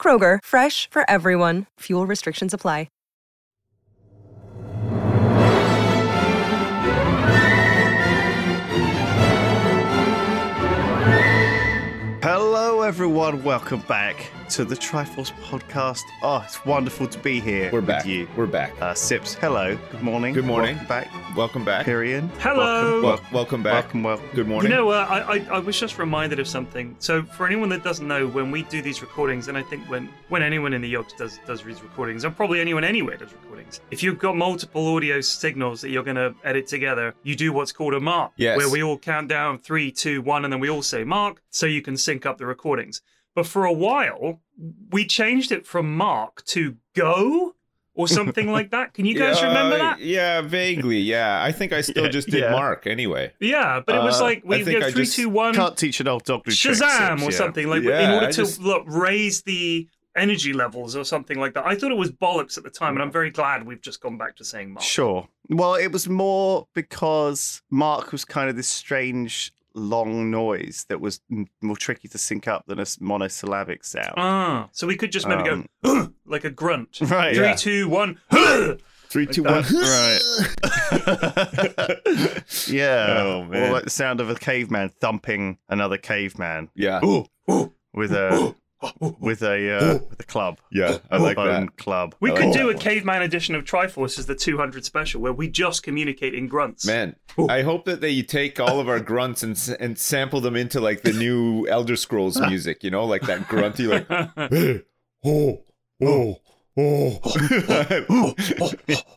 Kroger, fresh for everyone. Fuel restrictions apply. Hello, everyone. Welcome back to the Triforce podcast. Oh, it's wonderful to be here We're with back. you. We're back. Uh, Sips, hello. Good morning. Good morning. Welcome back. welcome back. Period. Hello. Wel- welcome back. Welcome, welcome. Good morning. You know, uh, I, I I was just reminded of something. So, for anyone that doesn't know, when we do these recordings, and I think when when anyone in the Yogs does does these recordings, and probably anyone anywhere does recordings, if you've got multiple audio signals that you're going to edit together, you do what's called a mark, Yes. where we all count down three, two, one, and then we all say mark, so you can sync up the recordings. But for a while, we changed it from mark to go or something like that. Can you guys Yeah, remember that? Yeah, vaguely. Yeah, I think I still Yeah, just did yeah. Mark anyway. Yeah, but it was Uh, like we I go I three, just two, one. Can't teach an old dog new Shazam Sips, or yeah. something like in order I to just- look, raise the energy levels or something like that. I thought it was bollocks at the time, and I'm very glad we've just gone back to saying Mark. Sure. Well, it was more because Mark was kind of this strange long noise that was m- more tricky to sync up than a monosyllabic sound. Ah, so we could just maybe Um, go like a grunt. Right. Three, Yeah. two, one. Three, two, one. right. yeah. Oh, man. Or like the sound of a caveman thumping another caveman yeah. with a with a uh, with a club. Yeah, I like Bone that. club. We I could like do a one. caveman edition of Triforce as the 200 special, where we just communicate in grunts. Man, I hope that they take all of our grunts and and sample them into like the new Elder Scrolls music, you know, like that grunty like hey, oh, oh, oh,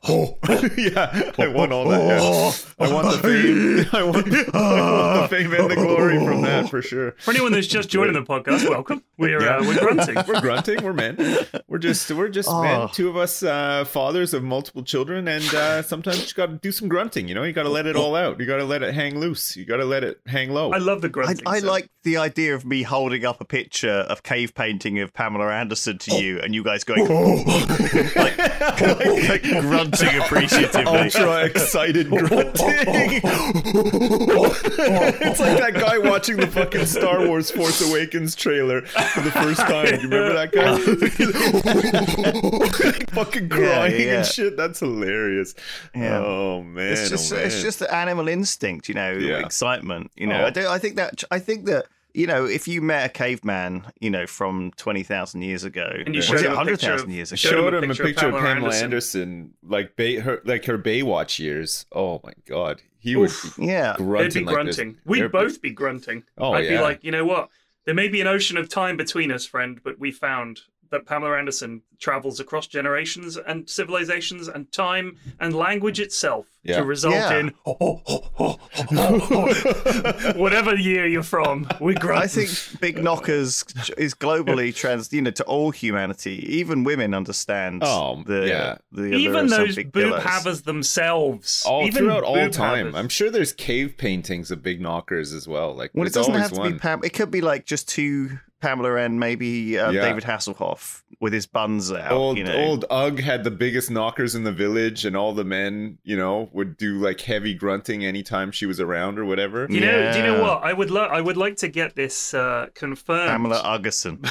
oh. yeah, I want all that. Yeah. I want the fame. I want, I want the fame and the glory from that for sure. For anyone that's just joining the podcast, welcome. We're Yeah. uh, we're grunting. We're grunting. We're men. We're just we're just Oh. men. Two of us uh, fathers of multiple children, and uh, sometimes you got to do some grunting. You know, you got to let it all out. You got to let it hang loose. You got to let it hang low. I love the I, grunting. I so- like the idea of me holding up a picture of cave painting of Pamela Anderson to you, and you guys going like, like grunting appreciatively. Ultra excited grunting. it's like that guy watching the fucking Star Wars Force Awakens trailer for the first time. You remember that guy? fucking crying yeah. and shit. That's hilarious. Yeah. Oh man. It's just oh, man. it's just the animal instinct, you know, Yeah. excitement. You know, Oh. I do. I think that I think that you know, if you met a caveman, you know, from twenty thousand years ago, And you was showed it him a hundred picture of- years ago? showed him a picture, of Pamela Anderson, like Bay, her like her Baywatch years. Oh my god, he would Oof. be Yeah, They'd grunting be like this. grunting. We'd They're- both be grunting. Oh, I'd be like, you know what? There may be an ocean of time between us, friend, but we found that Pamela Anderson travels across generations and civilizations and time and language itself Yeah. to result Yeah. in whatever year you're from. We grunt. I think Big Knockers is globally trans, you know, to all humanity. Even women understand. Oh, the, yeah. the allure even those big boob pillows. havers themselves, all even throughout all time. havers. I'm sure there's cave paintings of big knockers as well. Like Well, it doesn't have to one. be Pam. It could be like just two Pamela and maybe uh, Yeah. David Hasselhoff with his buns out. Old you know. old Ugg had the biggest knockers in the village, and all the men, you know, would do like heavy grunting anytime she was around or whatever. Do you know? Do you know what? I would. Lo- I would like to get this uh, confirmed. Pamela Uggerson.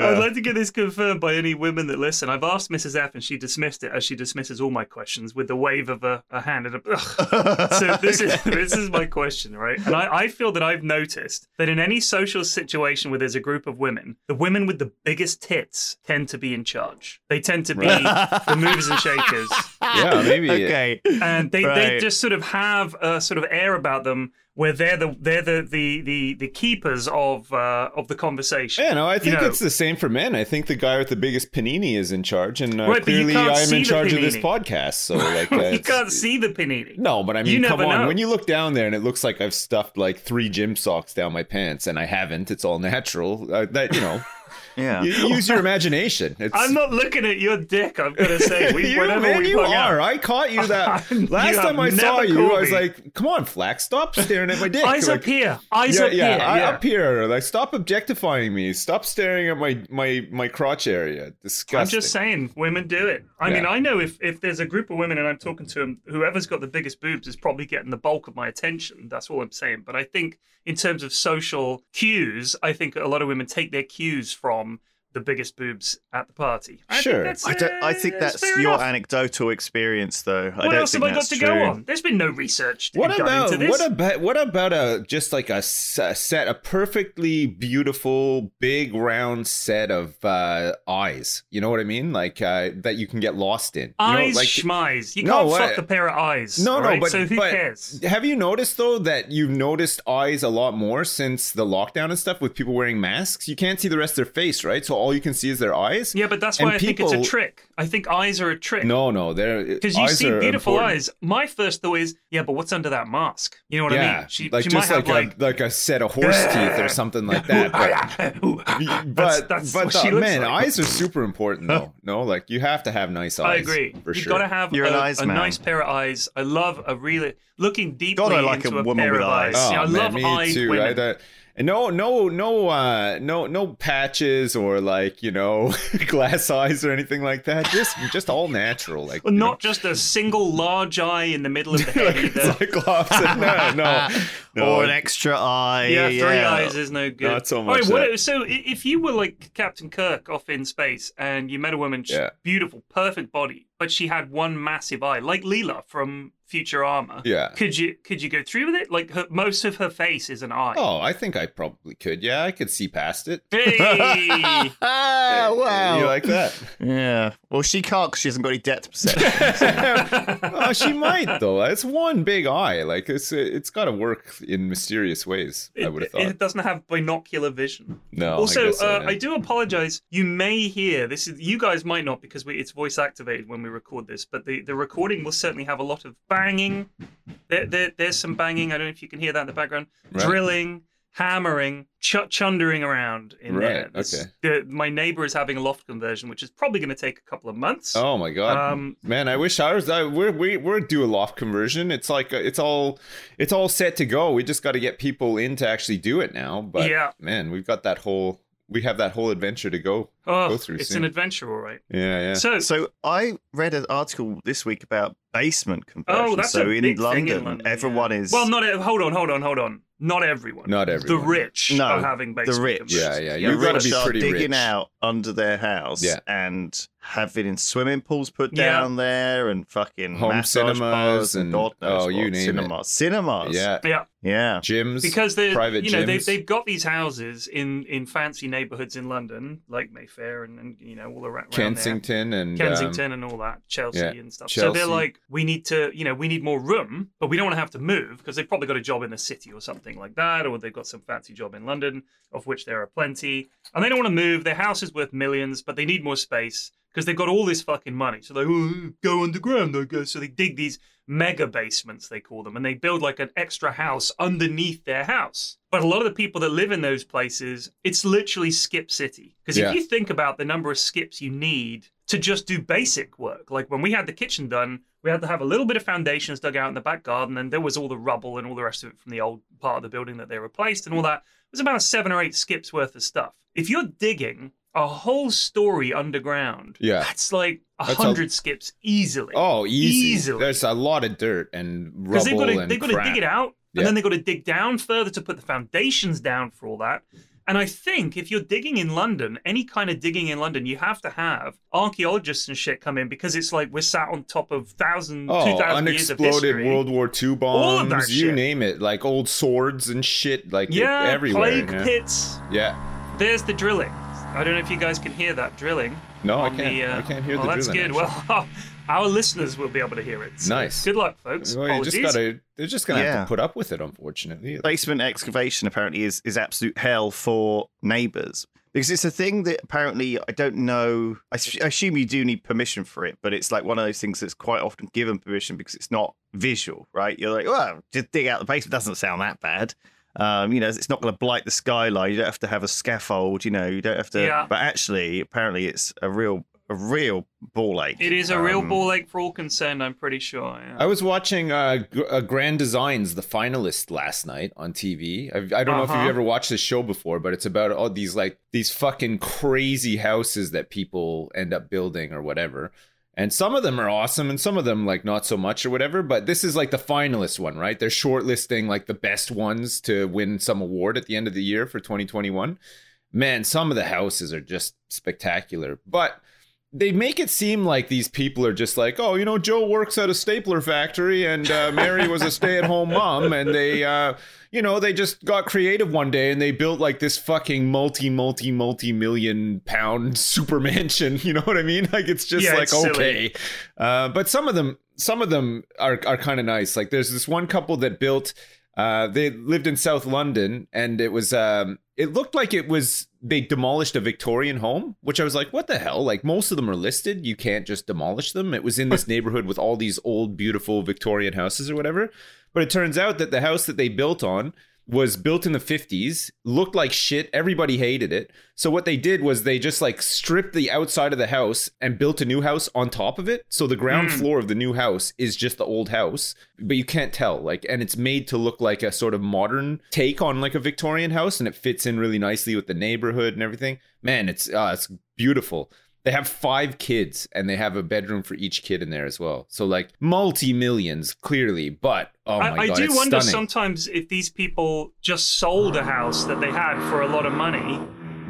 I would like to get this confirmed by any women that listen. I've asked Mrs. F, and she dismissed it, as she dismisses all my questions with the wave of a, a hand and a. Ugh. so this is this is my question, right? And I, I feel that I've noticed that in any social situation where there's a group of women, the women with the biggest tits tend to be in charge. They tend to be the movers and shakers, yeah, maybe. okay. and they, they just sort of have a sort of air about them where they're the they're the the the, the keepers of uh, of the conversation. Yeah, no, I think know- it's the same for men. I think the guy with the biggest panini is in charge, and uh, Right, clearly I'm in charge of this podcast. So, like, uh, you can't see the panini. No, but I You mean, come on. know. When you look down there and it looks like I've stuffed like three gym socks down my pants, and I haven't, it's all natural. Uh, that you know, Yeah. You use your imagination. It's, I'm not looking at your dick. I'm gonna say we, you, whenever man, we you hung out- are. I caught you that last have time I saw you. caught I was like, "Come on, Flax, stop staring at my dick." Eyes like, up here. Eyes yeah, up yeah, here. I- yeah. up here. Like, stop objectifying me. Stop staring at my my my crotch area. Disgusting. I'm just saying, women do it. I mean, I know if, if there's a group of women and I'm talking to them, whoever's got the biggest boobs is probably getting the bulk of my attention. That's all I'm saying. But I think in terms of social cues, I think a lot of women take their cues from the biggest boobs at the party. I Sure. Think that's, I don't. I think that's your enough. anecdotal experience, though. I What don't else think have I got to true. go on? There's been no research What about into this. what about what about a just like a set a perfectly beautiful big round set of uh, eyes? You know what I mean? Like uh, that you can get lost in. You know, eyes like, schmize. You No, can't what- fuck a pair of eyes. No, all no, right? but so who but cares? Have you noticed though that you've noticed eyes a lot more since the lockdown and stuff with people wearing masks? You can't see the rest of their face, right? So all you can see is their eyes. Yeah, but that's and why I think it's a trick. I think eyes are a trick. No, no, they're Because you eyes see beautiful important. eyes. My first thought is, yeah, but what's under that mask? You know what I mean? She, like she just might like, have a like. like a set of horse teeth or something like that. But but that's but what the- she looks man, like. eyes are super important though. no, like you have to have nice eyes. I agree. for You've sure. got to have You're a, an eyes a man. nice pair of eyes. I love a really looking deeply God, I like into a a, woman pair with of eyes. eyes. Oh Yeah, I oh, man, love me eyed too. women. I, that- and no, no, no, uh, no, no patches or like you know glass eyes or anything like that. Just, just all natural. Like Well, you know. not just a single large eye in the middle of the head either. Cyclops. no, no, no. Or an extra eye. Yeah, three eyes is no good. Not so All right, much what- so if you were like Captain Kirk off in space and you met a woman, she's Yeah. beautiful, perfect body, but she had one massive eye, like Leela from Futurama. Yeah. Could you could you go through with it? Like her, most of her face is an eye. Oh, I think I probably could. Yeah, I could see past it. Hey! ah, wow. You like that? yeah. Well, she can't because she hasn't got any depth perception. oh, she might though. It's one big eye. Like it's it's got to work in mysterious ways. I would have thought. it doesn't have binocular vision. no. also, I, guess so, uh, yeah. I do apologize. You may hear this. Is you guys might not because we, it's voice activated when we record this, but the, the recording will certainly have a lot of banging. There, there, there's some banging. I don't know if you can hear that in the background. Right. Drilling, hammering, ch- chundering around in there. Right, This- okay. the- my neighbor is having a loft conversion, which is probably going to take a couple of months. Oh my god, Um, man! I wish ours. I, we're we, we're due a loft conversion. It's like uh, it's all it's all set to go. We just got to get people in to actually do it now. But Yeah. man, we've got that whole we have that whole adventure to go. oh, go through it's soon. an adventure, all right. Yeah, yeah. So, so I read an article this week about basement conversion. oh, that's so a in big London, thing in London. everyone yeah. is Well, not hold on, hold on, hold on. Not everyone. Not everyone. The rich No, are having basement the rich. conversions. Yeah, yeah, You've gotta rich be are pretty digging rich. out under their house Yeah. and having swimming pools put Yeah. down there and fucking Home cinemas and, and- God knows oh, you what. name it. cinemas. Cinemas. yeah, Yeah, Yeah. gyms because they, private gyms. you know, they, gyms. they've got these houses in in fancy neighborhoods in London, like Mayfair and, and you know all around around there. Kensington and um, Kensington and all that, Chelsea yeah, and stuff. So they're like, we need to, you know, we need more room, but we don't want to have to move because they've probably got a job in the city or something like that, or they've got some fancy job in London, of which there are plenty, and they don't want to move. Their house is worth millions, but they need more space because they've got all this fucking money. So they oh, go underground, I guess. So they dig these mega basements, they call them, and they build like an extra house underneath their house. But a lot of the people that live in those places, it's literally skip city. Because Yeah. if you think about the number of skips you need to just do basic work, like when we had the kitchen done, we had to have a little bit of foundations dug out in the back garden, and there was all the rubble and all the rest of it from the old part of the building that they replaced and all that. It was about seven or eight skips worth of stuff. If you're digging a whole story underground, Yeah. that's like a hundred skips easily. Oh, easy. Easily. There's a lot of dirt and because they've rubble got to and they've got to dig it out, Yeah. and then they've got to dig down further to put the foundations down for all that. And I think if you're digging in London, any kind of digging in London, you have to have archaeologists and shit come in because it's like we're sat on top of thousand, oh, two Oh, thousand years of unexploded history. World War II All of bombs, you shit. name it, like old swords and shit, like yeah, everywhere. plague yeah. pits. Yeah. There's the drilling. I don't know if you guys can hear that drilling. No, I can't. The, uh, I can't hear well, the that's drilling. That's good. Well, our listeners will be able to hear it. So Nice. Good luck, folks. Well, you just gotta. They're just gonna have to put up with it, unfortunately. basement excavation apparently is is absolute hell for neighbors because it's a thing that apparently I don't know. I assume you do need permission for it, but it's like one of those things that's quite often given permission because it's not visual, right? You're like, well, just dig out the basement doesn't sound that bad. Um, you know, it's not going to blight the skyline. You don't have to have a scaffold. You know, you don't have to. Yeah. But actually, apparently, it's a real, a real ball ache. It is a real Um, ball ache for all concerned. I'm pretty sure. Yeah. I was watching uh, G- uh, Grand Designs, the finalist, last night on TV. I've, I don't know if Uh-huh. you've ever watched this show before, but it's about all these like these fucking crazy houses that people end up building or whatever. And some of them are awesome, and some of them like not so much or whatever. But this is like the finalist one, right? They're shortlisting like the best ones to win some award at the end of the year for 2021. Man, some of the houses are just spectacular, but they make it seem like these people are just like, oh, you know, Joe works at a stapler factory and uh, Mary was a stay at home mom. And they, uh, you know, they just got creative one day and they built like this fucking multi, multi, multi million pound super mansion. You know what I mean? Like, it's just Yeah, like, it's okay. Uh, but some of them, some of them are, are kind of nice. Like, there's this one couple that built. Uh, they lived in South London, and it was um, it looked like it was they demolished a Victorian home, which I was like, what the hell? Like most of them are listed, you can't just demolish them. It was in this neighborhood with all these old, beautiful Victorian houses or whatever. But it turns out that the house that they built on was built in the 50s, looked like shit. Everybody hated it. So what they did was they just like stripped the outside of the house and built a new house on top of it. So the ground floor of the new house is just the old house, but you can't tell. Like, and it's made to look like a sort of modern take on like a Victorian house, and it fits in really nicely with the neighborhood and everything. Man, it's uh, it's beautiful. They have five kids and they have a bedroom for each kid in there as well. So like multi millions, clearly. But oh my I, I god, do it's wonder stunning. sometimes if these people just sold a house that they had for a lot of money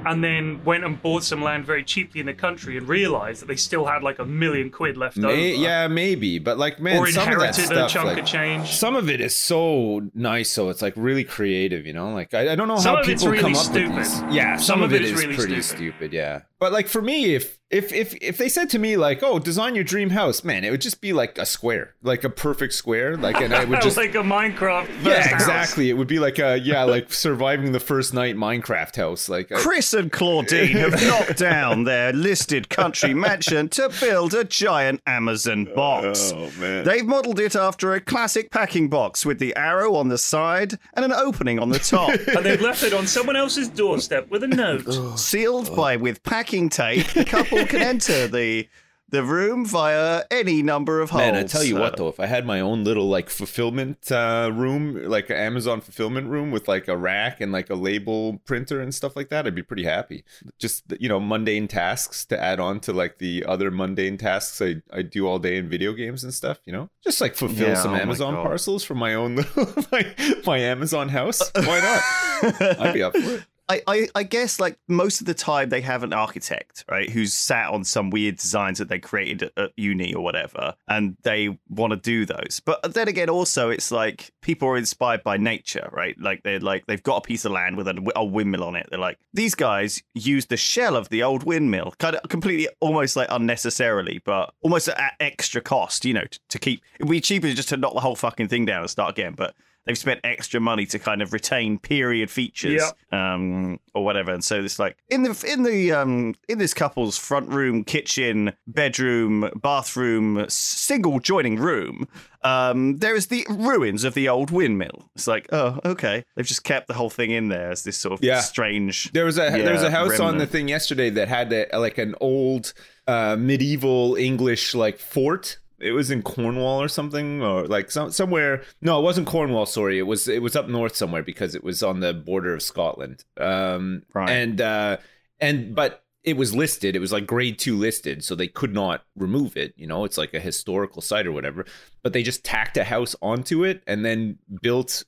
and then went and bought some land very cheaply in the country and realized that they still had like a million quid left over. Yeah, maybe, but like man, Or some of that inherited stuff, a chunk like, of change. some of it is so nice, so it's like really creative, you know. Like I, I don't know Some how people really come up stupid. with these. Yeah, some, Some of of it is really pretty stupid. stupid. Yeah, but like for me, if if if if they said to me like, "Oh, design your dream house," man, it would just be like a square, like a perfect square, like, and I would just like a Minecraft. first yeah, house. exactly. It would be like a yeah, like surviving the first night Minecraft house, like. I- Chris and Claudine have knocked down their listed country mansion to build a giant Amazon box. Oh, man. They've modelled it after a classic packing box with the arrow on the side and an opening on the top. And they've left it on someone else's doorstep with a note. Sealed by with packing tape, the can enter the the room via any number of holes. Man, I tell you what though, if I had my own little like fulfillment uh, room, like an Amazon fulfillment room with like a rack and like a label printer and stuff like that, I'd be pretty happy. Just you know, mundane tasks to add on to like the other mundane tasks I, I do all day in video games and stuff. You know, just like fulfill Yeah, some oh Amazon parcels for my own little my, my Amazon house. Why not? I'd be up for it. I, I, I guess like most of the time they have an architect, right, who's sat on some weird designs that they created at, uni or whatever, and they want to do those. But then again, also it's like people are inspired by nature, right? Like they're like they've got a piece of land with a, a windmill on it. They're like these guys use the shell of the old windmill, kind of completely, almost like unnecessarily, but almost at extra cost. You know, to, to keep it'd be cheaper just to knock the whole fucking thing down and start again, but. They've spent extra money to kind of retain period features, um, or whatever. And so it's like in the in the um in this couple's front room, kitchen, bedroom, bathroom, single joining room, um, there is the ruins of the old windmill. It's like, oh, okay, they've just kept the whole thing in there as this sort of Yeah. strange. There was a there was a house on the thing yesterday that had a, like an old uh, medieval English like fort. It was in Cornwall or something, or like some, somewhere. No, it wasn't Cornwall. Sorry, it was it was up north somewhere because it was on the border of Scotland. Um, Right. And uh, and but it was listed. It was like grade two listed, so they could not remove it. You know, it's like a historical site or whatever. But they just tacked a house onto it and then built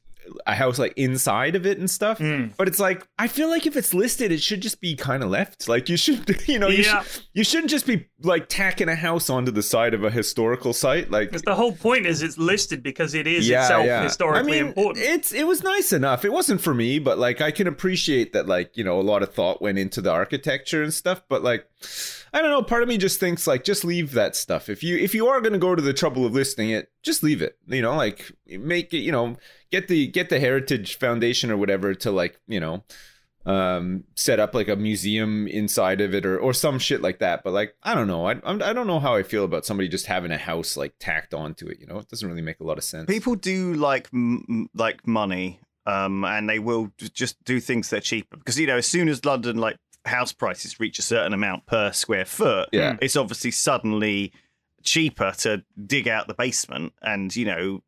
a house like inside of it and stuff. Hmm. But it's like I feel like if it's listed, it should just be kind of left. Like you should, you know, you Yeah. should you shouldn't just be like tacking a house onto the side of a historical site. Like Because the whole point is it's listed because it is itself historically I mean, important. It's it was nice enough. It wasn't for me, but like I can appreciate that like, you know, a lot of thought went into the architecture and stuff, but like I don't know, part of me just thinks like just leave that stuff. If you if you are going to go to the trouble of listing it, just leave it. You know, like make it, you know, get the get the Heritage Foundation or whatever to like, you know, um set up like a museum inside of it or or some shit like that. But like i don't know. I I'm, i don't know how i feel about somebody just having a house like tacked onto it you know? It doesn't really make a lot of sense. People do like m- like money um, and they will just do things that are cheaper. Because you know as soon as London like house prices reach a certain amount per square foot, Yeah. it's obviously suddenly cheaper to dig out the basement and you know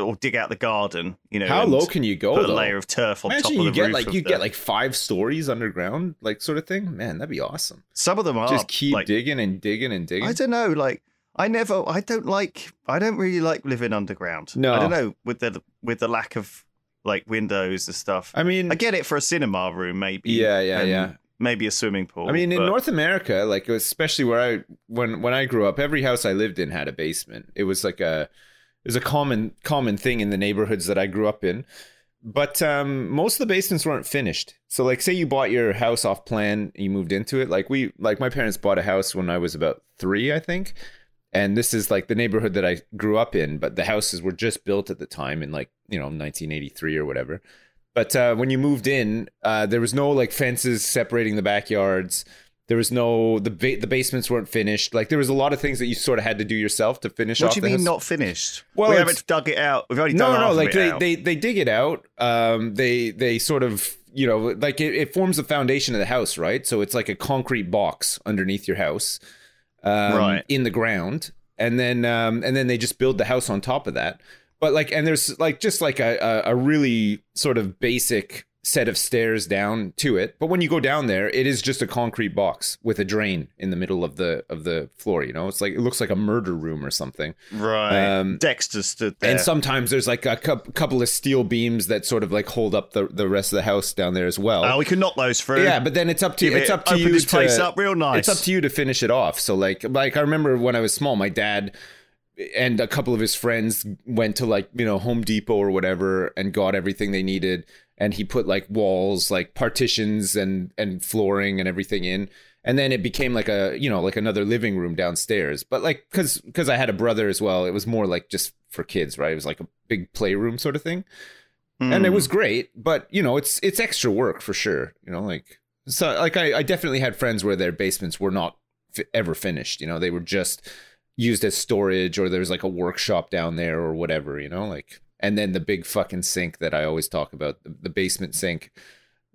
or dig out the garden. You know, How low can you go? put a layer of turf on top Imagine of you the get like you the- get like five stories underground, like sort of thing. Man, that'd be awesome. some of them are Just keep like, digging and digging and digging. I don't know, like I never, I don't like, I don't really like living underground. No. I don't know with the with the lack of like windows and stuff. I mean, I get it for a cinema room, maybe. Yeah, yeah, yeah. Maybe a swimming pool. I mean, in North America, like especially where I when when I grew up, every house I lived in had a basement. It was like a was a common common thing in the neighborhoods that I grew up in. But um, most of the basements weren't finished. So, like, say you bought your house off plan, you moved into it. Like we, like my parents bought a house when I was about three, I think. And this is like the neighborhood that I grew up in, but the houses were just built at the time in like you know 1983 or whatever. But uh, when you moved in, uh, there was no like fences separating the backyards. There was no the ba- the basements weren't finished. Like there was a lot of things that you sort of had to do yourself to finish what do you mean house. not finished? Well, we haven't dug it out. We've only no, done no, half like they, out. they they dig it out. Um, they they sort of you know like it, it forms the foundation of the house, right? So it's like a concrete box underneath your house, um, Right. in the ground, and then um, and then they just build the house on top of that. But like, and there's like just like a, a, a really sort of basic set of stairs down to it. But when you go down there, it is just a concrete box with a drain in the middle of the of the floor. You know, it's like it looks like a murder room or something. right. um, Dexter stood there. And sometimes there's like a cou- couple of steel beams that sort of like hold up the, the rest of the house down there as well. oh, we can knock those through. yeah, but then it's up to Give it's it- up to open you this to place up real nice. It's up to you to finish it off. So like like I remember when I was small, my dad and a couple of his friends went to like you know Home Depot or whatever and got everything they needed, and he put like walls, like partitions and and flooring and everything in. And then it became like a you know like another living room downstairs, but like because because I had a brother as well, it was more like just for kids, right? It was like a big playroom sort of thing and it Hmm. was great but you know it's it's extra work for sure you know like so like i, I definitely had friends where their basements were not fi- ever finished you know they were just used as storage or there's like a workshop down there or whatever you know like and then the big fucking sink that i always talk about the, basement sink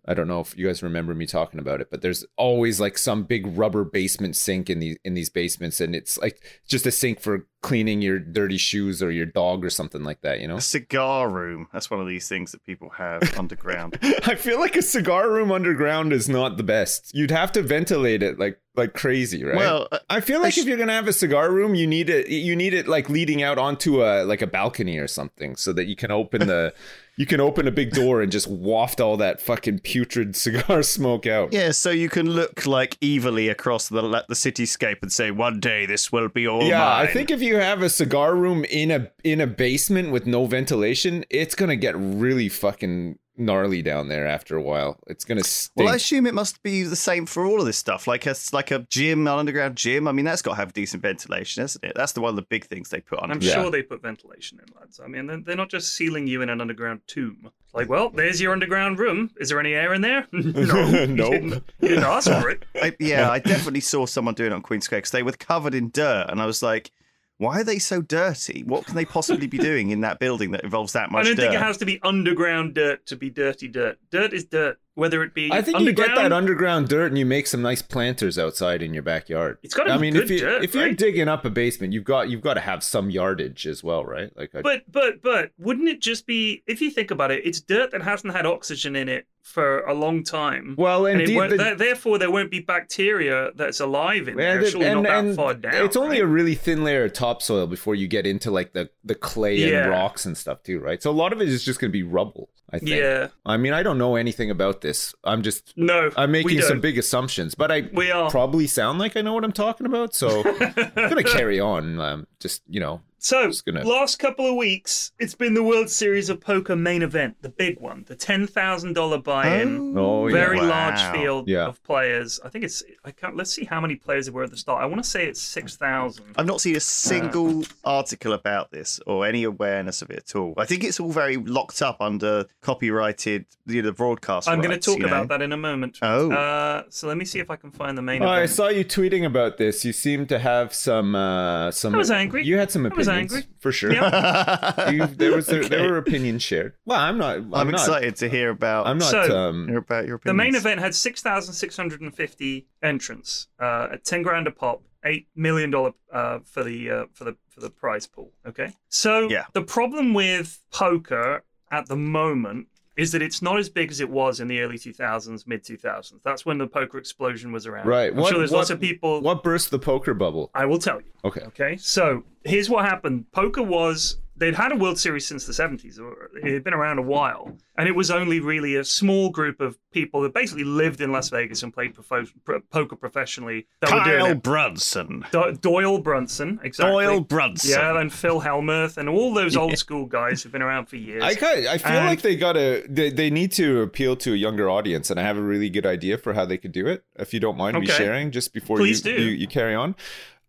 i don't know if you guys remember me talking about it but there's always like some big rubber basement sink in these in these basements and it's like just a sink for cleaning your dirty shoes or your dog or something like that you know A cigar room. That's one of these things that people have underground. I feel like a cigar room underground is not the best. You'd have to ventilate it like like crazy, right? Well, uh, I feel like sh- if you're gonna have a cigar room, you need it. You need it like leading out onto a like a balcony or something, so that you can open the you can open a big door and just waft all that fucking putrid cigar smoke out. Yeah, so you can look like evilly across the the cityscape and say, "One day this will be all yeah, I think if you have a cigar room in a in a basement with no ventilation, it's gonna get really fucking gnarly down there after a while. It's gonna stink. Well, I assume it must be the same for all of this stuff, like a like a gym, an underground gym. I mean, that's got to have decent ventilation, isn't it? That's the one of the big things they put on. I'm Yeah. sure they put ventilation in, lads. I mean, they're, they're not just sealing you in an underground tomb. Like, well, there's your underground room. Is there any air in there? no. Nope. You didn't, you didn't ask for it. I, yeah, I definitely saw someone doing it on Queen Square because they were covered in dirt, and I was like, "Why are they so dirty? What can they possibly be doing in that building that involves that much I don't dirt?" think it has to be underground dirt to be dirty dirt. Dirt is dirt, whether it be I think you get that underground dirt and you make some nice planters outside in your backyard. It's gotta I be mean, good if you dirt, if you're right? digging up a basement, you've got you've got to have some yardage as well, right? Like, a, But but but wouldn't it just be if you think about it, it's dirt that hasn't had oxygen in it for a long time. well, indeed, the- therefore there won't be bacteria that's alive in there. Surely and- not that far down. it's only right? a really thin layer of topsoil before you get into like the the clay Yeah. and rocks and stuff too, right? So a lot of it is just going to be rubble. I think. yeah. I mean, I don't know anything about this. I'm just No, I'm making some big assumptions, but I We are. probably sound like I know what I'm talking about. So I'm gonna carry on. Um, just you know, So, Just gonna- last couple of weeks, it's been the World Series of Poker main event, the big one, the ten thousand dollar buy-in, Oh, yeah. very Wow. large field Yeah. of players. I think it's. I can't. Let's see how many players there were at the start. I want to say it's six thousand. I've not seen a single article about this or any awareness of it at all. I think it's all very locked up under copyrighted, you know, the broadcast. I'm going to talk you know? about that in a moment. Oh. Uh, so let me see if I can find the main Oh, I saw you tweeting about this. You seem to have some uh some I was angry. You had some opinions angry. for sure. Yeah. You- there was there, Okay. were opinions shared. Well, I'm not. I'm, I'm not, excited to hear about. I'm not. So- um, hear about your opinions. The main event had 6,650 entrants uh, at 10 grand a pop, eight million dollar uh, for the uh, for the for the prize pool. Okay, so Yeah. the problem with poker at the moment is that it's not as big as it was in the early 2000s, mid 2000s. That's when the poker explosion was around. right. I'm what, sure there's what, lots of people. What burst the poker bubble? I will tell you. Okay. Okay, so here's what happened. Poker was they'd had a World Series since the 70s. or It had been around a while, and it was only really a small group of people that basically lived in Las Vegas and played profo- pro- poker professionally that were doing Kyle it. Brunson. Do- Doyle Brunson, exactly. Doyle Brunson. Yeah, and Phil Hellmuth and all those old school guys who've been around for years. I kind I feel And- like they gotta they, they need to appeal to a younger audience, and I have a really good idea for how they could do it. If you don't mind me sharing, just before you, do. you you carry on.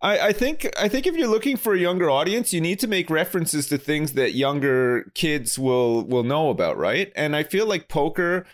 I, I think I think if you're looking for a younger audience, you need to make references to things that younger kids will will know about, right? And I feel like poker,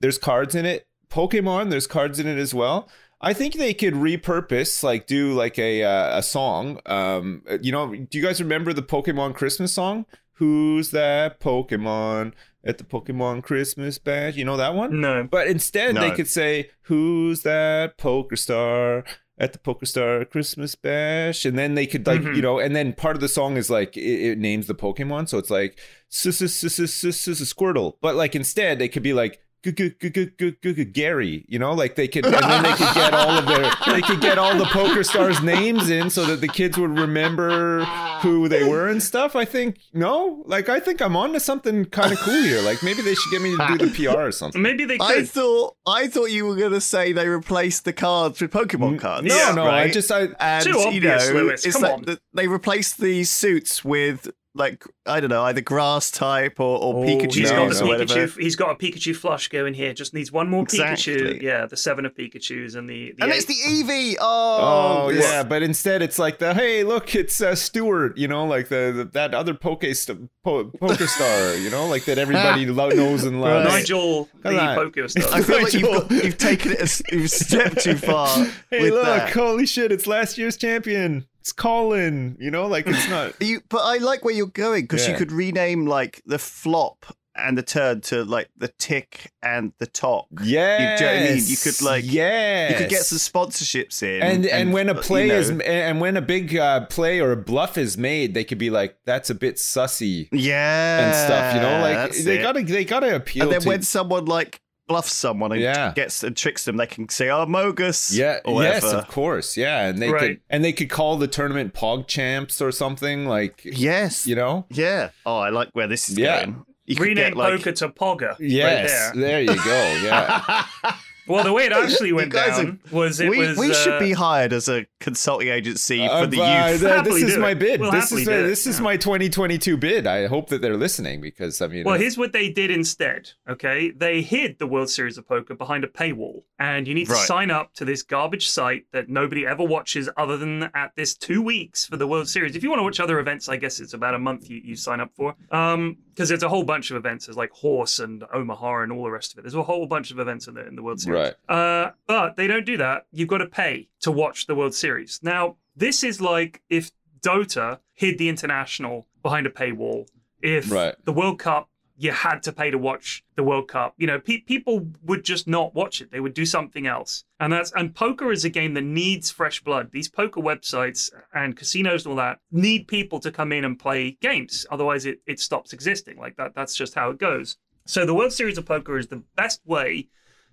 there's cards in it. Pokemon, there's cards in it as well. I think they could repurpose, like do like a uh, a song. Um, you know, do you guys remember the Pokemon Christmas song? Who's that Pokemon at the Pokemon Christmas bash? You know that one? no. But instead, they could say, "Who's that poker star at the Poker Star Christmas Bash?" And then they could like, Mhm. you know, and then part of the song is like it, it names the Pokemon, so it's like "Sis- sis- sis- sis- sis- sis- Squirtle. But like instead, they could be like. "G- g- g- g- g- g- g- Gary, you know, like they could, and then they could get all of their, they could get all the poker stars' names in, so that the kids would remember who they were and stuff. I think no, like I think I'm on to something kind of cool here. Like maybe they should get me to do the PR or something. Maybe they Could. I could. thought I thought you were gonna say they replaced the cards with Pokemon cards. No, no, I right? just I and Too you obvious, know, Lewis, it's come like on. the- they replaced the suits with like I don't know, either grass type or, or Oh, Pikachu he's no, got or a whatever. Pikachu. He's got a Pikachu flush going here. Just needs one more Pikachu. Yeah, the seven of Pikachu's and the. the And eight- it's the Eevee. Oh, Oh, this- yeah, but instead it's like the hey look it's uh, Stewart you know like the, the that other poke st- po- poker star you know like that everybody lo- knows and loves. Right. Nigel, the Come on. poker I star. feel like you've, got, you've taken it, a, you've stepped too far. Hey with look, that. holy shit! It's last year's champion. It's Colin. You know, like it's not. You, but I like where you're going because Yeah. you could rename like the flop and the turn to like the tick and the tock. Yes, know what I mean? You could, like- yeah, You could get some sponsorships in, and and when a you play know, is and when a big uh, play or a bluff is made, they could be like, "That's a bit sussy" yeah and stuff. You know, like they it. gotta they gotta appeal And then to. when someone like bluffs someone and Yeah. gets and tricks them, they can say, "Oh, Mogus." yeah, or yes, of course, yeah, and they could and they could call the tournament Pog Champs or something like Yes. you know. Yeah. Oh, I like where this is Yeah. going. You could Rename get, like, poker to Pogger. Yes, Right there. there you go. Yeah. Well, the way it actually went guys down was it we, was. we should uh, be hired as a consulting agency Uh, for the uh, youth. th- Happily this is do my bid. We'll this is do this is yeah. my 2022 bid. I hope that they're listening because I mean, Well, uh, here's what they did instead. Okay, they hid the World Series of Poker behind a paywall, and you need to Right. sign up to this garbage site that nobody ever watches, other than at this two weeks for the World Series. If you want to watch other events, I guess it's about a month you, you sign up for. Um, because there's a whole bunch of events. There's like Horse and Omaha and all the rest of it. There's a whole bunch of events in the in the World Series. Right. Uh, but they don't do that. You've got to pay to watch the World Series. Now, this is like if Dota hid the international behind a paywall. If Right. the World Cup, you had to pay to watch the World Cup. You know, pe- people would just not watch it. They would do something else. And that's and poker is a game that needs fresh blood. These poker websites and casinos and all that need people to come in and play games. Otherwise, it it stops existing. Like that. That's just how it goes. So the World Series of Poker is the best way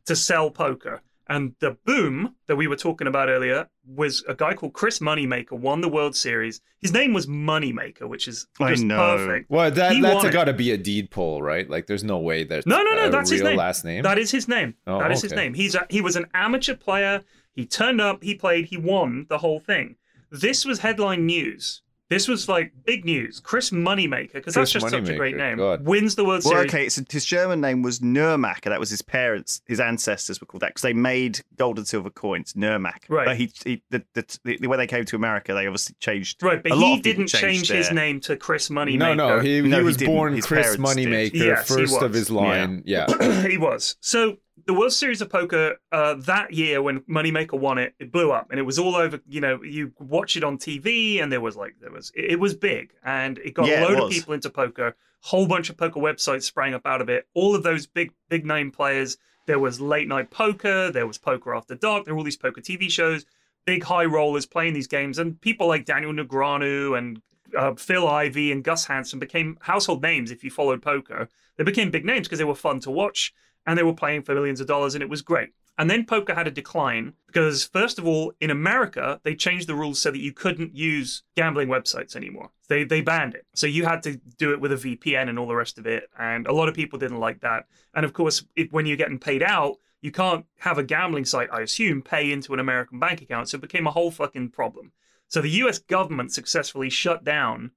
to sell poker. And the boom that we were talking about earlier was a guy called Chris Moneymaker won the World Series. His name was Moneymaker, which is I just know. perfect. well, that He that's won got to be a deed poll, right? Like, there's no way that's No, no, no, a that's his name. last name. That is his name. Oh, that is his name. He's a, he was an amateur player. He turned up, he played, he won the whole thing. This was headline news. This was like big news. Chris Moneymaker, because that's Chris just such a great name, God. wins the World Well, Series. okay, so his German name was Nurmak, and that was his parents, his ancestors were called that because they made gold and silver coins, Nurmak. Right. But he, he the, the, the, when they came to America, they obviously changed. Right, but a lot he of didn't change changed his name to Chris Moneymaker. no, no, he, No, he he was didn't. born His Chris. Moneymaker, Yes, first of his line. Yeah. he was. So the World Series of Poker uh, that year when Moneymaker won it, it blew up and it was all over. You know, you watch it on TV and there was like there was it, it was big and it got Yeah, a load of people into poker. Whole bunch of poker websites sprang up out of it. All of those big big name players. There was late night poker. There was poker after dark. There were all these poker TV shows. Big high rollers playing these games, and people like Daniel Negreanu and uh, Phil Ivey and Gus Hansen became household names if you followed poker. They became big names because they were fun to watch and they were playing for millions of dollars and it was great. And then poker had a decline because, first of all, in America, they changed the rules so that you couldn't use gambling websites anymore. They, they banned it. So you had to do it with a VPN and all the rest of it. And a lot of people didn't like that. And of course, it, when you're getting paid out, you can't have a gambling site, I assume, pay into an American bank account. So it became a whole fucking problem. So the US government successfully shut down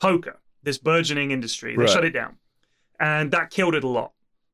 poker, this burgeoning industry. They Right. shut it down. And that killed it a lot.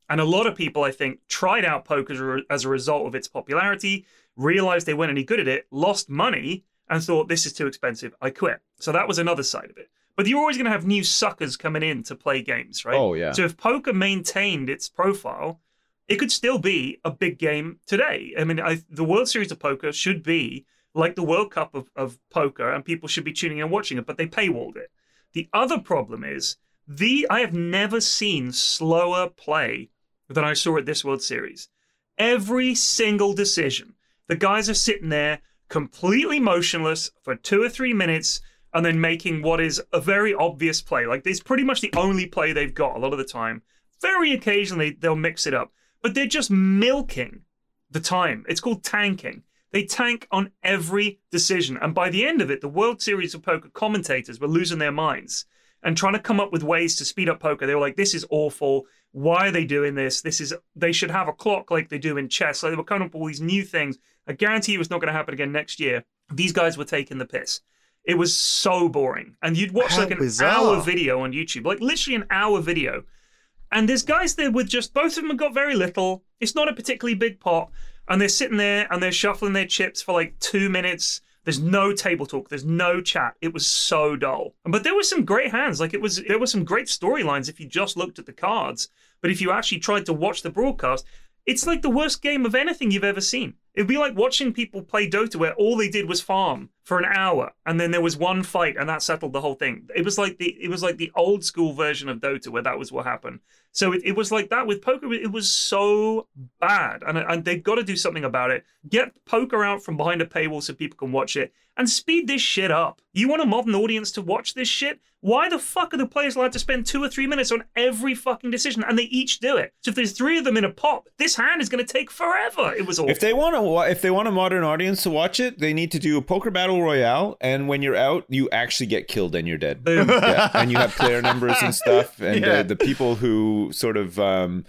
And a lot of people, I think, tried out poker as a- result of its popularity, realized they weren't any good at it, lost money, and thought, this is too expensive. I quit. So that was another side of it. But you're always going to have new suckers coming in to play games, right? Oh, yeah. So if poker maintained its profile, it could still be a big game today. I mean, I, the World Series of Poker should be like the World Cup of, of poker, and people should be tuning in and watching it, but they paywalled it. The other problem is the I have never seen slower play than I saw at this World Series. Every single decision, the guys are sitting there completely motionless for two or three minutes and then making what is a very obvious play. Like it's pretty much the only play they've got a lot of the time. Very occasionally they'll mix it up, but they're just milking the time. It's called tanking. They tank on every decision. And by the end of it, the World Series of Poker commentators were losing their minds and trying to come up with ways to speed up poker. They were like, this is awful. Why are they doing this? This is they should have a clock like they do in chess. So they were coming up with all these new things. I guarantee you it's not going to happen again next year. These guys were taking the piss. It was so boring. And you'd watch How like an bizarre. hour video on YouTube, like literally an hour video. And there's guys there with just both of them have got very little. It's not a particularly big pot. And they're sitting there and they're shuffling their chips for like two minutes. There's no table talk. There's no chat. It was so dull. But there were some great hands. Like it was, there were some great storylines if you just looked at the cards. But if you actually tried to watch the broadcast, it's like the worst game of anything you've ever seen. It'd be like watching people play Dota where all they did was farm for an hour and then there was one fight and that settled the whole thing. It was like the it was like the old school version of Dota where that was what happened. So it, it was like that with poker. It was so bad, and and they've got to do something about it. Get poker out from behind a paywall so people can watch it, and speed this shit up. You want a modern audience to watch this shit? Why the fuck are the players allowed to spend two or three minutes on every fucking decision, and they each do it? So if there's three of them in a pot, this hand is going to take forever. It was awful. If they want to, if they want a modern audience to watch it, they need to do a poker battle royale, and when you're out, you actually get killed and you're dead. Yeah, and you have player numbers and stuff, and Yeah. uh, the people who sort of, um,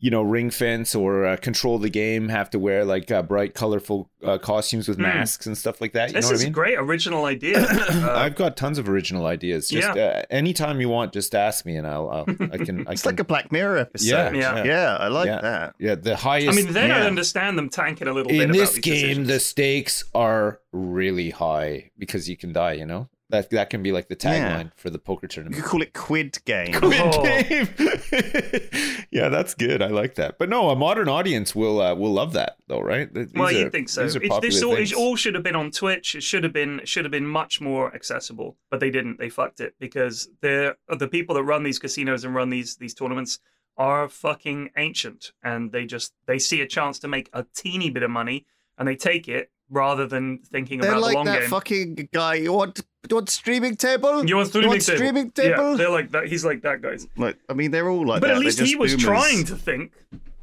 you know, ring fence or uh, control the game have to wear like uh, bright, colorful uh, costumes with masks and stuff like that. You Hmm. this know what is I mean? a great original idea. Uh, I've got tons of original ideas. Just Yeah. uh, anytime you want, just ask me, and I'll, I'll I can. I It's can, like a Black Mirror episode. Yeah, Yeah. yeah, I like Yeah. that. yeah. The highest. I mean, then I yeah. understand them tanking a little bit in about this these game, decisions. the stakes are really high because you can die. You know that that can be like the Yeah. tagline for the poker You tournament. could call it Quid Game. Quid Oh. game. yeah, that's good. I like that. But no, a modern audience will uh, will love that though, right? These well, are- you think so? These are It, popular this all, things. it all should have been on Twitch. It should have been should have been much more accessible, but they didn't. They fucked it because they're the people that run these casinos and run these these tournaments are fucking ancient, and they just they see a chance to make a teeny bit of money and they take it rather than thinking They're about like the long that game. fucking guy. You want, you want streaming table? you want streaming want table? streaming Yeah, table? they're like that. He's like that, guys. Like, I mean, they're all like but that. at least he was boomers. trying to think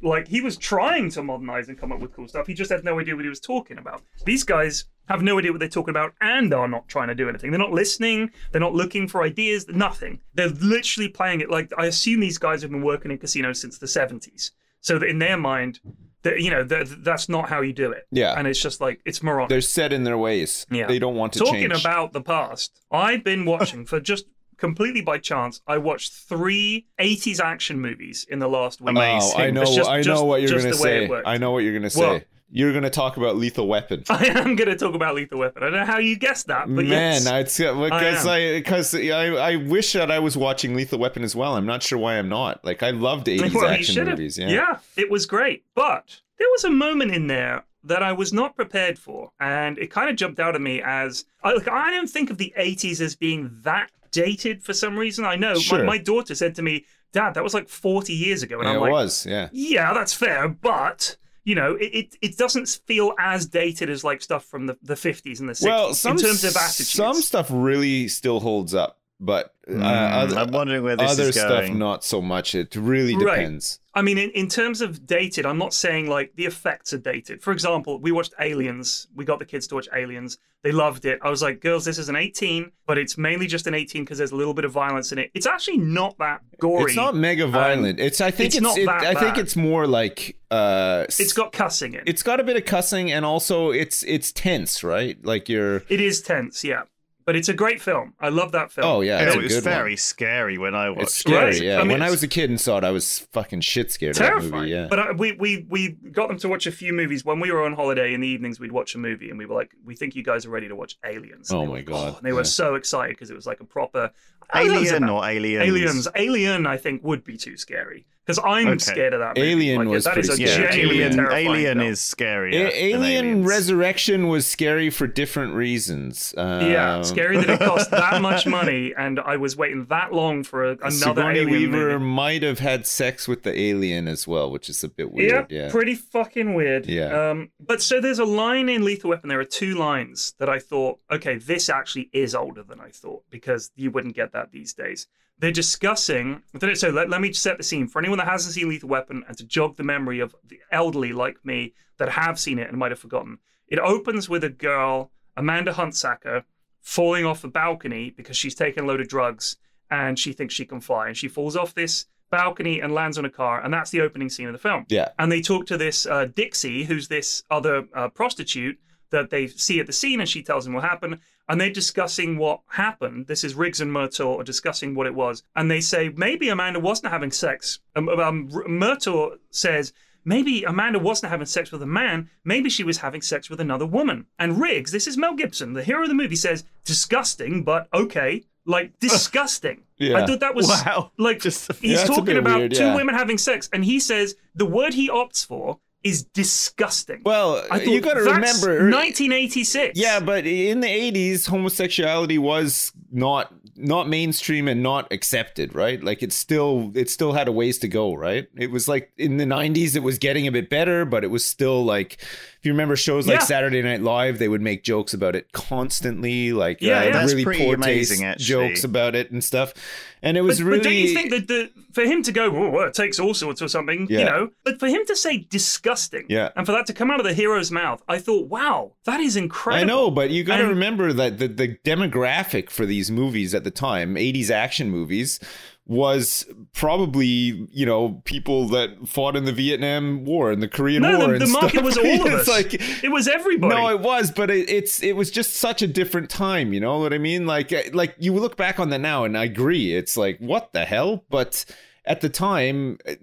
like he was trying to modernize and come up with cool stuff he just had no idea what he was talking about these guys have no idea what they're talking about and are not trying to do anything they're not listening they're not looking for ideas nothing they're literally playing it like i assume these guys have been working in casinos since the 70s so that in their mind that you know that that's not how you do it Yeah. and it's just like it's moronic They're set in their ways. Yeah. They don't want to Talking change. about the past, I've been watching for just completely by chance. I watched three 80s action movies in the last week. Amazing. Oh, I know. Just- I know just- what you're gonna the way it say. I know what you're gonna say. Well, you're going to talk about Lethal Weapon. I am going to talk about Lethal Weapon. I don't know how you guessed that, but Man, yes. I'd because I because I, I, wish that I was watching Lethal Weapon as well. I'm not sure why I'm not. Like I loved 80s Well, action movies. Yeah. yeah, it was great. But there was a moment in there that I was not prepared for, and it kind of jumped out at me as I, like, I don't think of the 80s as being that dated for some reason. I know Sure. my, my daughter said to me, "Dad, that was like 40 years ago," and Yeah, I'm it was. Yeah. "Yeah, that's fair, but." You know, it, it, it doesn't feel as dated as like stuff from the, the 50s and the 60s Well, some in terms of attitudes. some stuff really still holds up, but uh, Mm, other, I'm wondering where this other is stuff going. not so much. It really Right. depends. I mean, in, in terms of dated, I'm not saying like the effects are dated. For example, we watched Aliens. We got the kids to watch Aliens. They loved it. I was like, girls, this is an 18, but it's mainly just an 18 because there's a little bit of violence in it. It's actually not that gory. It's not mega violent. it's I think it's it's, not it- that I think bad. it's more like uh It's got cussing in. it's got a bit of cussing and also it's it's tense, right? Like you're it is tense, yeah. But it's a great film. I love that film. Oh yeah, Yeah, it's it was very one. scary when I watched It's scary, Right. yeah. I mean, when I was a kid and saw it, I was fucking shit scared of that terrifying. movie. Yeah, But I, we we we got them to watch a few movies when we were on holiday in the evenings. We'd watch a movie, and we were like, "We think you guys are ready to watch Aliens." Oh and Oh my were like, God, oh, and they were yeah. so excited because it was like a proper I don't know Alien or Aliens? Aliens. Alien, I think, would be too scary because I'm Okay. scared of that. Movie. Alien Like, was that is pretty a scary. Yeah, genuinely Alien. terrifying Alien film. is scary. A- Alien Resurrection was scary for different reasons. Um, yeah, scary that it cost that much money, and I was waiting that long for a, another Sigourney Alien Weaver movie. might have had sex with the alien as well, which is a bit weird. yeah, Yeah, pretty fucking weird. Yeah. Um, but so there's a line in Lethal Weapon. There are two lines that I thought, okay, this actually is older than I thought because you wouldn't get that these days. They're discussing. So let, let me set the scene for anyone that hasn't seen Lethal Weapon and to jog the memory of the elderly like me that have seen it and might have forgotten. It opens with a girl, Amanda Hunsaker, falling off a balcony because she's taken a load of drugs and she thinks she can fly. And she falls off this balcony and lands on a car. And that's the opening scene of the film. yeah. And they talk to this uh, Dixie, who's this other uh, prostitute that they see at the scene, and she tells them what happened. And they're discussing what happened. This is Riggs and Murtaugh are discussing what it was. And they say maybe Amanda wasn't having sex. Um, um, Murtaugh says maybe Amanda wasn't having sex with a man. Maybe she was having sex with another woman. And Riggs, this is Mel Gibson, the hero of the movie, says disgusting, but okay. Like disgusting. Yeah. I thought that was Wow. like Just- he's Yeah, talking about weird, two women having sex, and he says the word he opts for is disgusting. Well, I you got to remember, 1986. Yeah, but in the '80s, homosexuality was not not mainstream and not accepted, right? Like it still it still had a ways to go, right? It was like in the '90s, it was getting a bit better, but it was still like if you remember shows like Yeah. Saturday Night Live, they would make jokes about it constantly, like Yeah, uh, yeah. Really poor amazing, taste actually. jokes about it and stuff. And it But, was really but don't you think that the, for him to go, oh, well, it takes all sorts or something, you know? But for him to say disgusting, Yeah. and for that to come out of the hero's mouth, I thought, wow, that is incredible. I know, but you got to remember that the, the demographic for these movies at the time, 80s action movies, was probably, you know, people that fought in the Vietnam War and the Korean No, War the, and the market was all of It's us. like it was everybody. no, it was, but it, it's it was just such a different time. You know what I mean? Like uh, like you look back on that now, and I agree. It's like what the hell, but at the time, uh,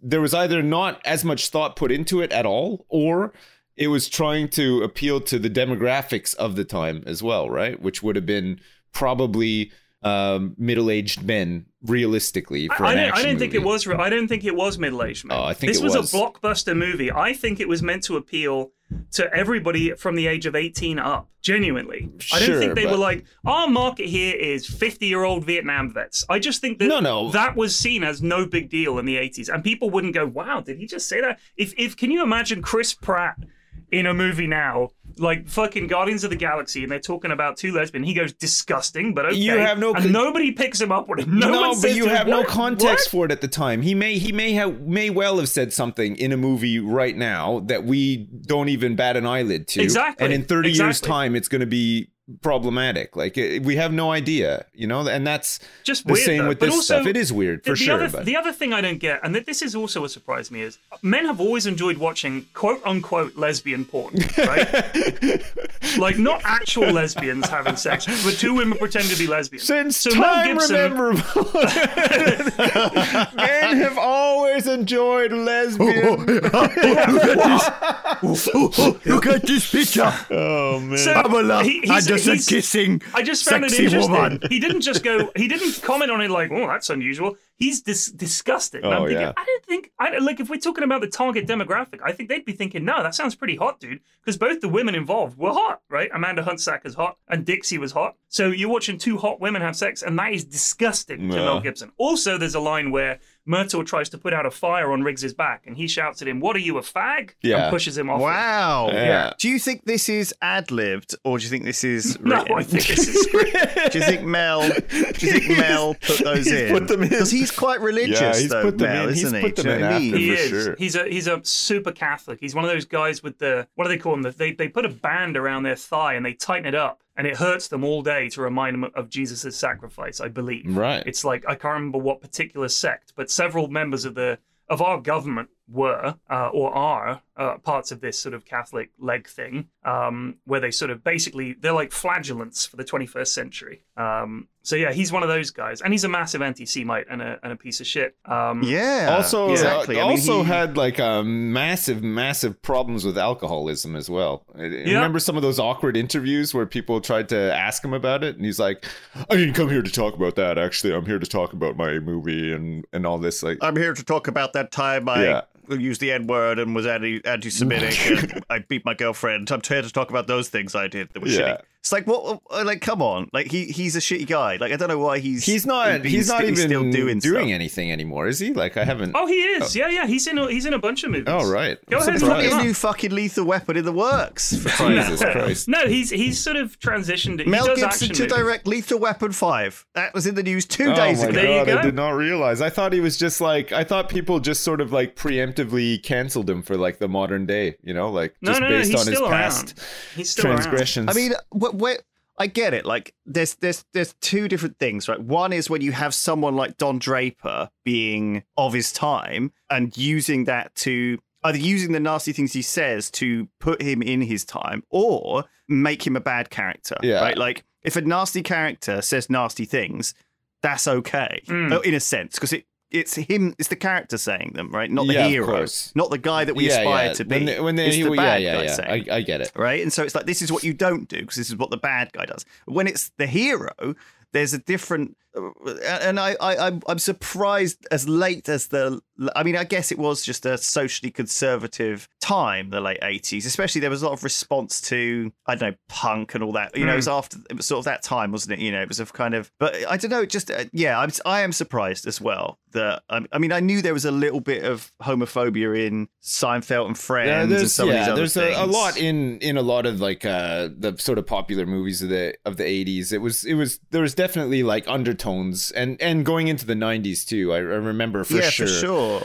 there was either not as much thought put into it at all, or it was trying to appeal to the demographics of the time as well, right? Which would have been probably um, middle-aged men, realistically, for I, I an don't, I don't think it was. I don't think it was middle-aged men. Oh, I think this was, was. a blockbuster movie. I think it was meant to appeal to everybody from the age of 18 up. Genuinely, I don't think they but- were like our market here is 50-year-old Vietnam vets. I just think that No, no. that was seen as no big deal in the 80s, and people wouldn't go, "Wow, did he just say that?" If if can you imagine Chris Pratt? In a movie now, like fucking Guardians of the Galaxy, and they're talking about two lesbian. He goes disgusting, but okay. You have no and nobody picks him up it. No, No, one but says you to him, have no context What?" for it at the time. He may he may have may well have said something in a movie right now that we don't even bat an eyelid to. Exactly, And in 30 years time it's going to be problematic. Like it, we have no idea, you know, and that's Just the weird, same though. with But this also, stuff. It is weird for the, sure. Other, but the other thing I don't get, and that this is also what surprised me, is men have always enjoyed watching quote unquote lesbian porn, right? like not actual lesbians having sex, but two women pretend to be lesbians. since so time Gibson, rememberable, men have always enjoyed lesbian. Look at this picture. oh man. So Pamela he- he's- Anderson he's- kissing I just found it interesting. woman. He didn't just go. He didn't comment on it like, "Oh, that's unusual." He's dis- disgusted. And I'm Oh, thinking, yeah. I don't think. I don't- like if we're talking about the target demographic, I think they'd be thinking, "No, that sounds pretty hot, dude." Because both the women involved were hot, right? Amanda Huntsack is hot, and Dixie was hot. So you're watching two hot women have sex, and that is disgusting to Mel Gibson. Also, there's a line where Murtaugh tries to put out a fire on Riggs's back, and he shouts at him, "What are you, a fag?" Yeah. and pushes him off. Wow. Yeah. Do you think this is ad libbed or do you think this is No, written? I think this is. Do you think Mel? Do you think Mel put those He's in? put them in. because he's quite religious. Yeah, he's though, put them Mel, in. He's isn't he? put them in know what I mean? after. He is. sure. He's a he's a super Catholic. He's one of those guys with the what do they call them? They they put a band around their thigh and they tighten it up, and it hurts them all day to remind them of Jesus' sacrifice. I believe. Right. It's like I can't remember what particular sect, but several members of the of our government were uh, or are uh, parts of this sort of Catholic leg thing, um, where they sort of basically they're like flagellants for the 21st century. Um, so yeah, he's one of those guys, and he's a massive anti-Semite and a and a piece of shit. Um, Yeah. also, exactly. uh, I mean, also he- had like uh, massive, massive problems with alcoholism as well. Uh, Remember some of those awkward interviews where people tried to ask him about it, and he's like, "I didn't come here to talk about that. Actually, I'm here to talk about my movie and and all this." Like, I'm here to talk about that time I Yeah. Used the N word and was anti anti-Semitic I beat my girlfriend. I'm here to talk about those things I did that were Yeah. shitty. It's like what? uh, Like, come on! Like he he's a shitty guy. Like I don't know why he's he's not. being He's not sti- even still doing doing, stuff. anything anymore, is he? Like, I haven't. Oh, he is. Yeah, yeah. He's in. A, he's in a bunch of movies. Oh, right. Go I'm ahead and look like a new fucking lethal weapon in the works. For Jesus Christ. No, he's he's sort of transitioned. He Mel Gibson to movies. direct Lethal Weapon Five. That was in the news two Oh days ago. There you god! I did not realize. I thought he was just like. I thought people just sort of like preemptively canceled him for like the modern day. You know, like just no, no. based He's on his still past around. He's still around. transgressions. I mean, what, what, I get it. Like, there's there's there's two different things, right? One is when you have someone like Don Draper being of his time and using that to either using the nasty things he says to put him in his time or make him a bad character. Yeah. Right. Like, if a nasty character says nasty things, that's okay Mm. Oh, in a sense because it. It's him. It's the character saying them, right? Not the Yeah, hero, not the guy that we yeah, aspire yeah. to be. When they, when they, it's the yeah, bad yeah, guy yeah. saying I, I get it. right? And so it's like this is what you don't do because this is what the bad guy does. When it's the hero, there's a different, and I, I I'm, I'm surprised as late as the. I mean, I guess it was just a socially conservative time, the late '80s. Especially there was a lot of response to I don't know punk and all that. You know, it was after it was sort of that time, wasn't it? You know, it was a kind of. But I don't know. Just uh, yeah, I'm I am surprised as well that um, I mean I knew there was a little bit of homophobia in Seinfeld and Friends Yeah, and there's some of these other there's things. a, a lot in in a lot of like uh the sort of popular movies of the of the 80s. It was it was there was definitely like undertones and and going into the 90s too. I, I remember for yeah, sure. for sure.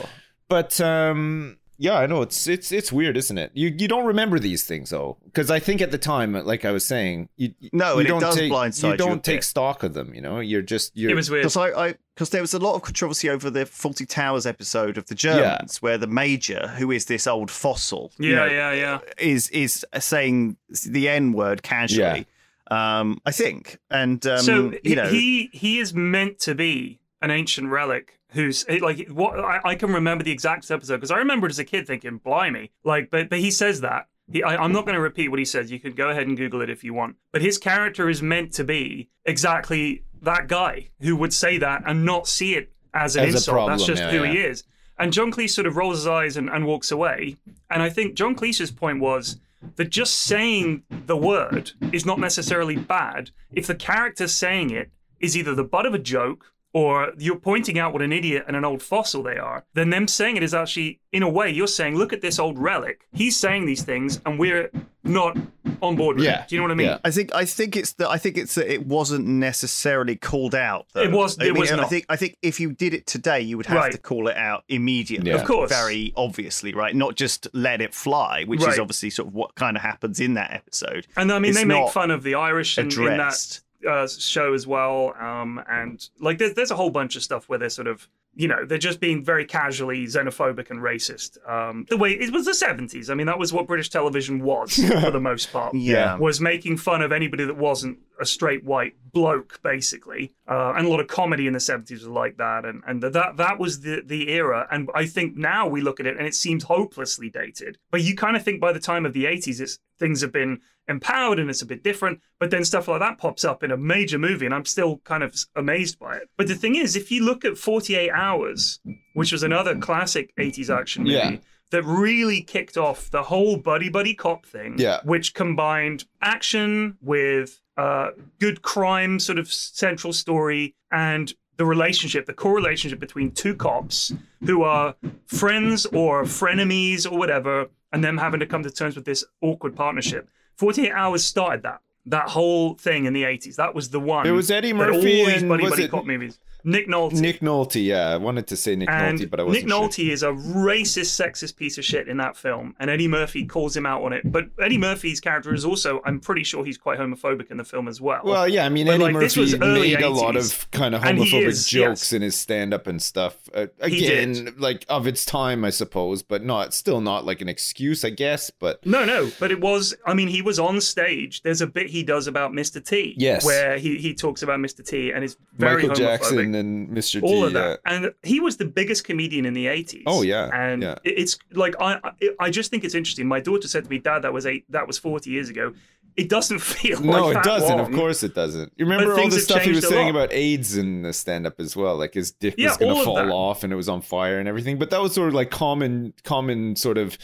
But um yeah, I know it's it's it's weird, isn't it? You you don't remember these things though, because I think at the time, like I was saying, you No, you it don't does take blindside you you don't take bit. stock of them. You know, you're just you're It was weird. Because I, because there was a lot of controversy over the Fawlty Towers episode of the Germans, where the major, who is this old fossil, you Yeah, know, yeah, yeah. is is saying the N word casually. Um, I think, and um, so you know, he he is meant to be an ancient relic who's like what I, I can remember the exact episode because I remember it as a kid thinking, "Blimey!" Like, but but he says that. He, I, I'm not going to repeat what he says. You can go ahead and Google it if you want. But his character is meant to be exactly that guy who would say that and not see it as an As a insult. That's just yeah, who he is. And John Cleese sort of rolls his eyes and, and walks away. And I think John Cleese's point was that just saying the word is not necessarily bad if the character saying it is either the butt of a joke or you're pointing out what an idiot and an old fossil they are, then them saying it is actually, in a way, you're saying, look at this old relic. He's saying these things, and we're not on board with Yeah. Do you know what I mean? Yeah. I think I think it's that I think it's that it wasn't necessarily called out. Though. It was- I it mean, was and I think I think if you did it today, you would have Right. to call it out immediately. Yeah. Of course. very obviously, right? Not just let it fly, which Right. is obviously sort of what kind of happens in that episode. And I mean, It's they make fun of the Irish in, in that uh, show as well. Um, and like, there's there's a whole bunch of stuff where they're sort of, you know, they're just being very casually xenophobic and racist. Um, the way it was the 70s. I mean, that was what British television was for the most part. Yeah. was making fun of anybody that wasn't a straight white bloke, basically. Uh, and a lot of comedy in the 70s was like that. And, and that that was the, the era. And I think now we look at it and it seems hopelessly dated. But you kind of think by the time of the 80s, it's, things have been empowered and it's a bit different. But then stuff like that pops up in a major movie and I'm still kind of amazed by it. But the thing is, if you look at 48 Hours, which was another classic 80s action movie, Yeah. that really kicked off the whole buddy buddy cop thing. Yeah. Which combined action with uh, good crime sort of central story and the relationship, the core relationship between two cops who are friends or frenemies or whatever, and them having to come to terms with this awkward partnership. 48 Hours started that. That whole thing in the 80s. That was the one. It was Eddie Murphy all these buddy buddy it cop movies. Nick Nolte. Nick Nolte, yeah, I wanted to say Nick And Nolte, but I wasn't Nick sure. Nolte is a racist, sexist piece of shit in that film, and Eddie Murphy calls him out on it. But Eddie Murphy's character is also, I'm pretty sure he's quite homophobic in the film as well. Well, yeah, I mean, But, Eddie like, Murphy made a lot of kind of homophobic is, jokes yes. in his stand-up and stuff. Uh, again, like of its time, I suppose, but not still not like an excuse, I guess. But no, no, but it was. I mean, he was on stage. There's a bit he does about Mr. T. Yes. where he, he talks about Mr. T, and it's very Michael homophobic. Jackson and Mr. all T, of that, yeah. and he was the biggest comedian in the '80s. Oh, yeah, and yeah. it's like I, I just think it's interesting. My daughter said to me, "Dad, that was eight, that was 40 years ago." It doesn't feel No, like it doesn't. long. Of course, it doesn't. You remember all the stuff he was saying about AIDS in the stand-up as well, like his dick Yeah, was going to fall off and it was on fire and everything. But that was sort of like common, common sort of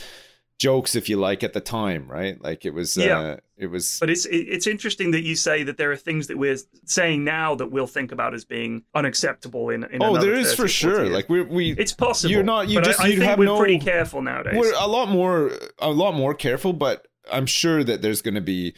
jokes, if you like, at the time, right? Like it was, Yeah. uh, it was. But it's it's interesting that you say that there are things that we're saying now that we'll think about as being unacceptable in. in oh, there is for sure. years. Like we, we, it's possible. You're not. You just. I, I you think have we're no. pretty careful nowadays. We're a lot more, a lot more careful, but I'm sure that there's going to be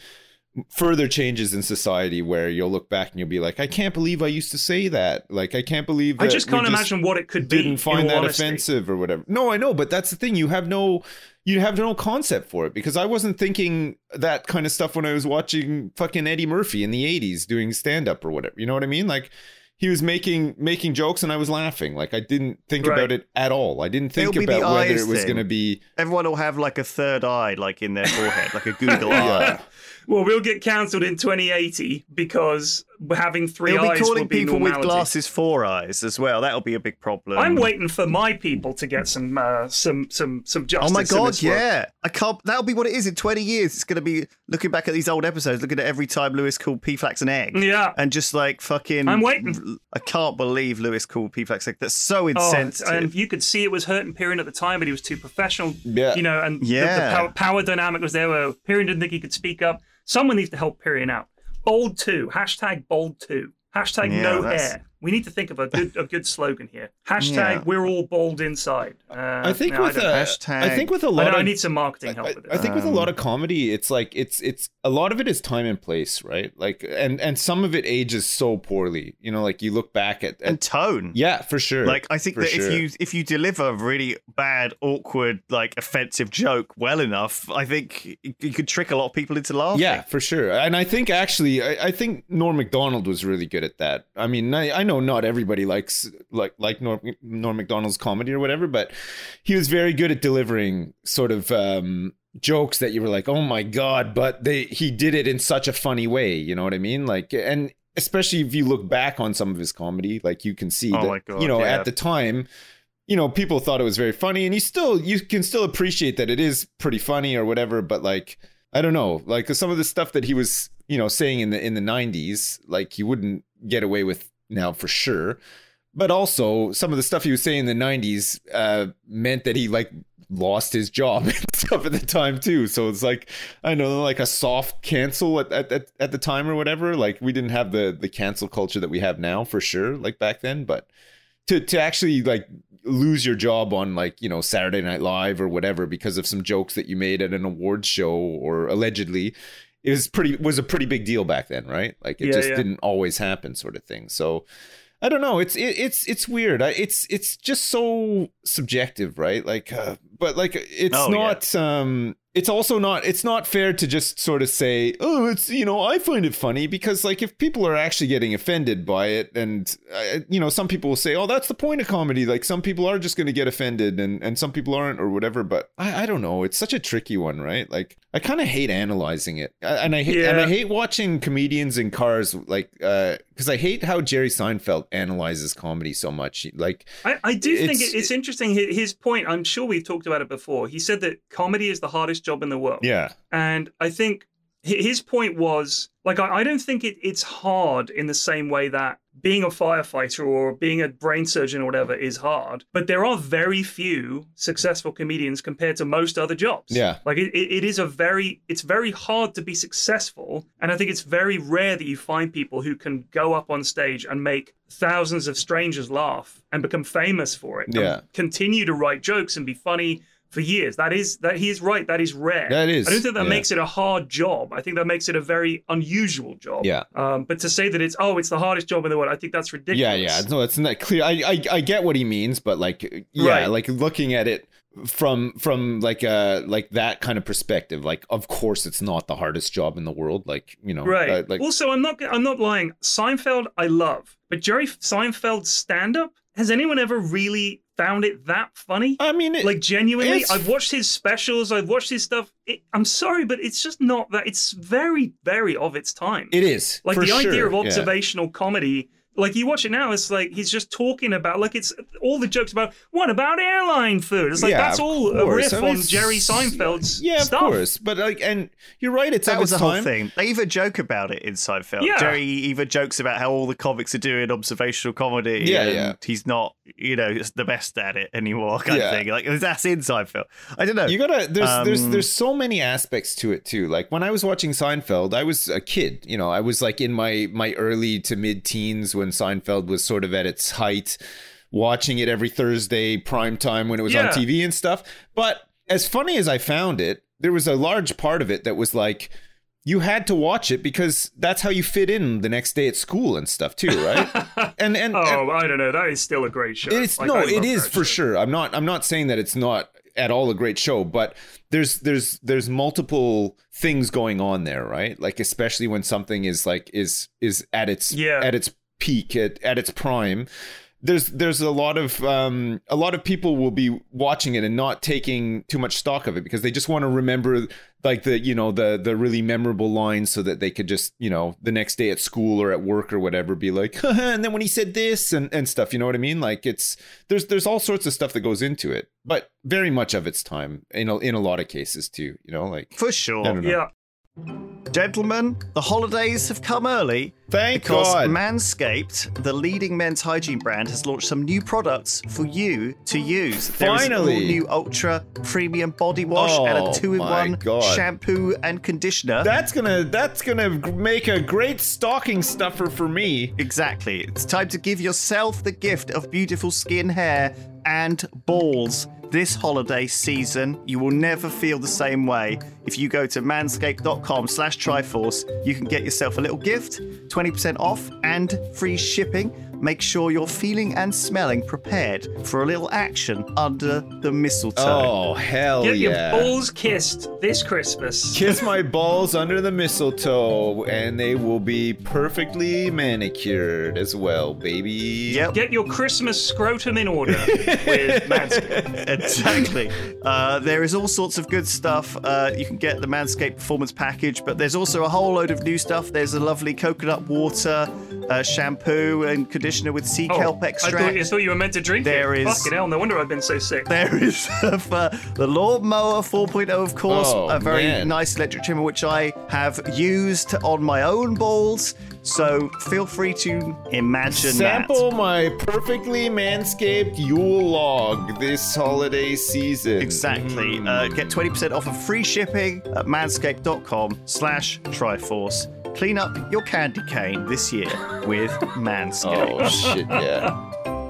further changes in society where you'll look back and you'll be like, I can't believe I used to say that. Like, I can't believe. I just can't imagine what it could be. Didn't find that honesty. offensive or whatever. No, I know, but that's the thing. You have no, you have no concept for it because I wasn't thinking that kind of stuff when I was watching fucking Eddie Murphy in the '80s doing stand up or whatever. You know what I mean? Like. He was making making jokes and I was laughing. Like I didn't think Right. about it at all. I didn't think It'll about whether eyes it was thing. going to be Everyone will have like a third eye, like in their forehead, like a Google eye. Yeah. Well, we'll get cancelled in 2080 because we're having 3 They'll eyes be calling will be people with glasses four eyes as well. That'll be a big problem. I'm waiting for my people to get some uh, some some some justice. Oh my god, this world. yeah! I can't. That'll be what it is in twenty years. It's going to be looking back at these old episodes, looking at every time Lewis called P-Flax an egg, Yeah. and just like fucking. I'm waiting. I can't believe Lewis called P-Flax egg. That's so Oh, insensitive. and you could see it was hurting Pyrion at the time, but he was too professional. Yeah. You know, and the- the, power, power dynamic was there where Pyrion didn't think he could speak up. Someone needs to help Pyrion out. Bold two. Hashtag bold two. Hashtag Yeah, no that's- hair. We need to think of a good a good slogan here. Hashtag Yeah. we're all bold inside. Uh, I think no, with I, don't a. Hashtag- I think with a I, lot know, of I need some marketing help I, with it. I think with a Um, lot of comedy, it's like it's it's a lot of it is time and place, right? Like and and some of it ages so poorly. You know, like you look back at, and tone. yeah, for sure. Like I think For that sure. if you if you deliver a really bad, awkward, like offensive joke well enough, I think you could trick a lot of people into laughing. Yeah, for sure. And I think actually, I, I think Norm Macdonald was really good at that. I mean, I, I know not everybody likes like like Norm, Norm Macdonald's comedy or whatever, but he was very good at delivering sort of um, jokes that you were like, oh my god, but they he did it in such a funny way. You know what I mean? Like, and especially if you look back on some of his comedy, like you can see Oh that God, you know yeah. at the time. You know, people thought it was very funny, and you still you can still appreciate that it is pretty funny or whatever. But like, I don't know, like some of the stuff that he was, you know, saying in the in the '90s, like you wouldn't get away with now for sure. But also, some of the stuff he was saying in the '90s uh, meant that he like lost his job and stuff at the time too. So it's like I know, like a soft cancel at at at the time or whatever. Like we didn't have the the cancel culture that we have now for sure, like back then. But to to actually like lose your job on like you know Saturday Night Live or whatever because of some jokes that you made at an awards show or allegedly it was pretty was a pretty big deal back then, right? Like it Yeah, just yeah. didn't always happen, sort of thing. So I don't know. It's it, it's it's weird. I, it's it's just so subjective, right? Like, uh, but like it's Oh, yeah. not. um It's also not. It's not fair to just sort of say, "Oh, it's you know, I find it funny," because like if people are actually getting offended by it, and uh, you know, some people will say, "Oh, that's the point of comedy." Like some people are just going to get offended, and and some people aren't, or whatever. But I I don't know. It's such a tricky one, right? Like I kind of hate analyzing it, and I hate and I hate watching comedians in cars, like because I hate how Jerry Seinfeld analyzes comedy so much. Like I, I do think It's- it, it's interesting. His, point, I'm sure we've talked about it before. He said that comedy is the hardest job in the world. yeah, And I think hi- his point was like, I, I don't think it, it's hard in the same way that being a firefighter or being a brain surgeon or whatever is hard. But there are very few successful comedians compared to most other jobs. Yeah. Like it, it is a very, it's very hard to be successful. And I think it's very rare that you find people who can go up on stage and make thousands of strangers laugh and become famous for it. Yeah. continue to write jokes and be funny for years. That is that he is right. That is rare. That is, I don't think that yeah. makes it a hard job. I think that makes it a very unusual job. Yeah. Um, but to say that it's oh, it's the hardest job in the world, I think that's ridiculous. yeah, yeah. No, it's not clear. I, I I get what he means, but like, yeah, Right. like looking at it from from like uh like that kind of perspective, like of course it's not the hardest job in the world. Like you know, Right. uh, like also, I'm not. I'm not lying. Seinfeld, I love, but Jerry Seinfeld's stand-up. Has anyone ever really found it that funny? I mean, it, like genuinely, it's- I've watched his specials. I've watched his stuff. It, I'm sorry, but it's just not that. It's very, very of its time. it is like the idea sure, of yeah. observational comedy like you watch it now it's like he's just talking about like it's all the jokes about what about airline food it's like Yeah, that's of all a riff I mean, on Jerry Seinfeld's Yeah, of course. But like, and you're right. It's That was the its whole thing. They even joke about it in Seinfeld. Yeah. Jerry even jokes about how all the comics are doing observational comedy. Yeah, and yeah. He's not, you know, the best at it anymore, kind Yeah. of thing. Like that's in Seinfeld. I don't know. You gotta there's there's Um, there's so many aspects to it too. Like when I was watching Seinfeld, I was a kid. You know, I was like in my my early to mid teens when Seinfeld was sort of at its height, watching it every Thursday prime time when it was on TV and stuff. But as funny as I found it, there was a large part of it that was like you had to watch it because that's how you fit in the next day at school and stuff too, right? and and, and oh i don't know that is still a great show it's Like, no, it is for show. sure. I'm not. I'm not saying that it's not at all a great show, but there's there's there's multiple things going on there, right? Like especially when something is like is is at its Yeah. at its peak at at its prime. There's there's a lot of um a lot of people will be watching it and not taking too much stock of it because they just want to remember like the you know the the really memorable lines so that they could just you know the next day at school or at work or whatever be like and then when he said this and and stuff you know what i mean like it's there's there's all sorts of stuff that goes into it but very much of its time in a, in a lot of cases too you know like For sure. I don't know. yeah Gentlemen, the holidays have come early. Thank because God. Manscaped, the leading men's hygiene brand, has launched some new products for you to use. Finally. There is an Finally. all-new ultra premium body wash and Oh, a two-in-one shampoo and conditioner. that's gonna that's gonna make a great stocking stuffer for me Exactly. It's time to give yourself the gift of beautiful skin, hair, and balls. This holiday season, you will never feel the same way. If you go to manscaped.com slash triforce, you can get yourself a little gift, 20% off, and free shipping. Make sure you're feeling and smelling prepared for a little action under the mistletoe. oh hell get yeah your balls kissed this christmas Kiss my balls under the mistletoe, and they will be perfectly manicured as well, baby. Yep. get your christmas scrotum in order with manscaped exactly. Uh, there is all sorts of good stuff. Uh, you can get the Manscaped Performance Package, but there's also a whole load of new stuff. There's a lovely coconut water uh, shampoo and conditioner with sea Oh, kelp I extract. thought, I thought you were meant to drink There it. is- Fucking hell, no wonder I've been so sick. There is uh, the Lawnmower 4.0, of course, Oh, a very man. nice electric trimmer which I have used on my own balls. So feel free to imagine Sample that. my perfectly manscaped Yule log this holiday season. Exactly. Uh, get 20% off of free shipping at manscaped.com slash Triforce. Clean up your candy cane this year with Manscaped. Oh shit, yeah.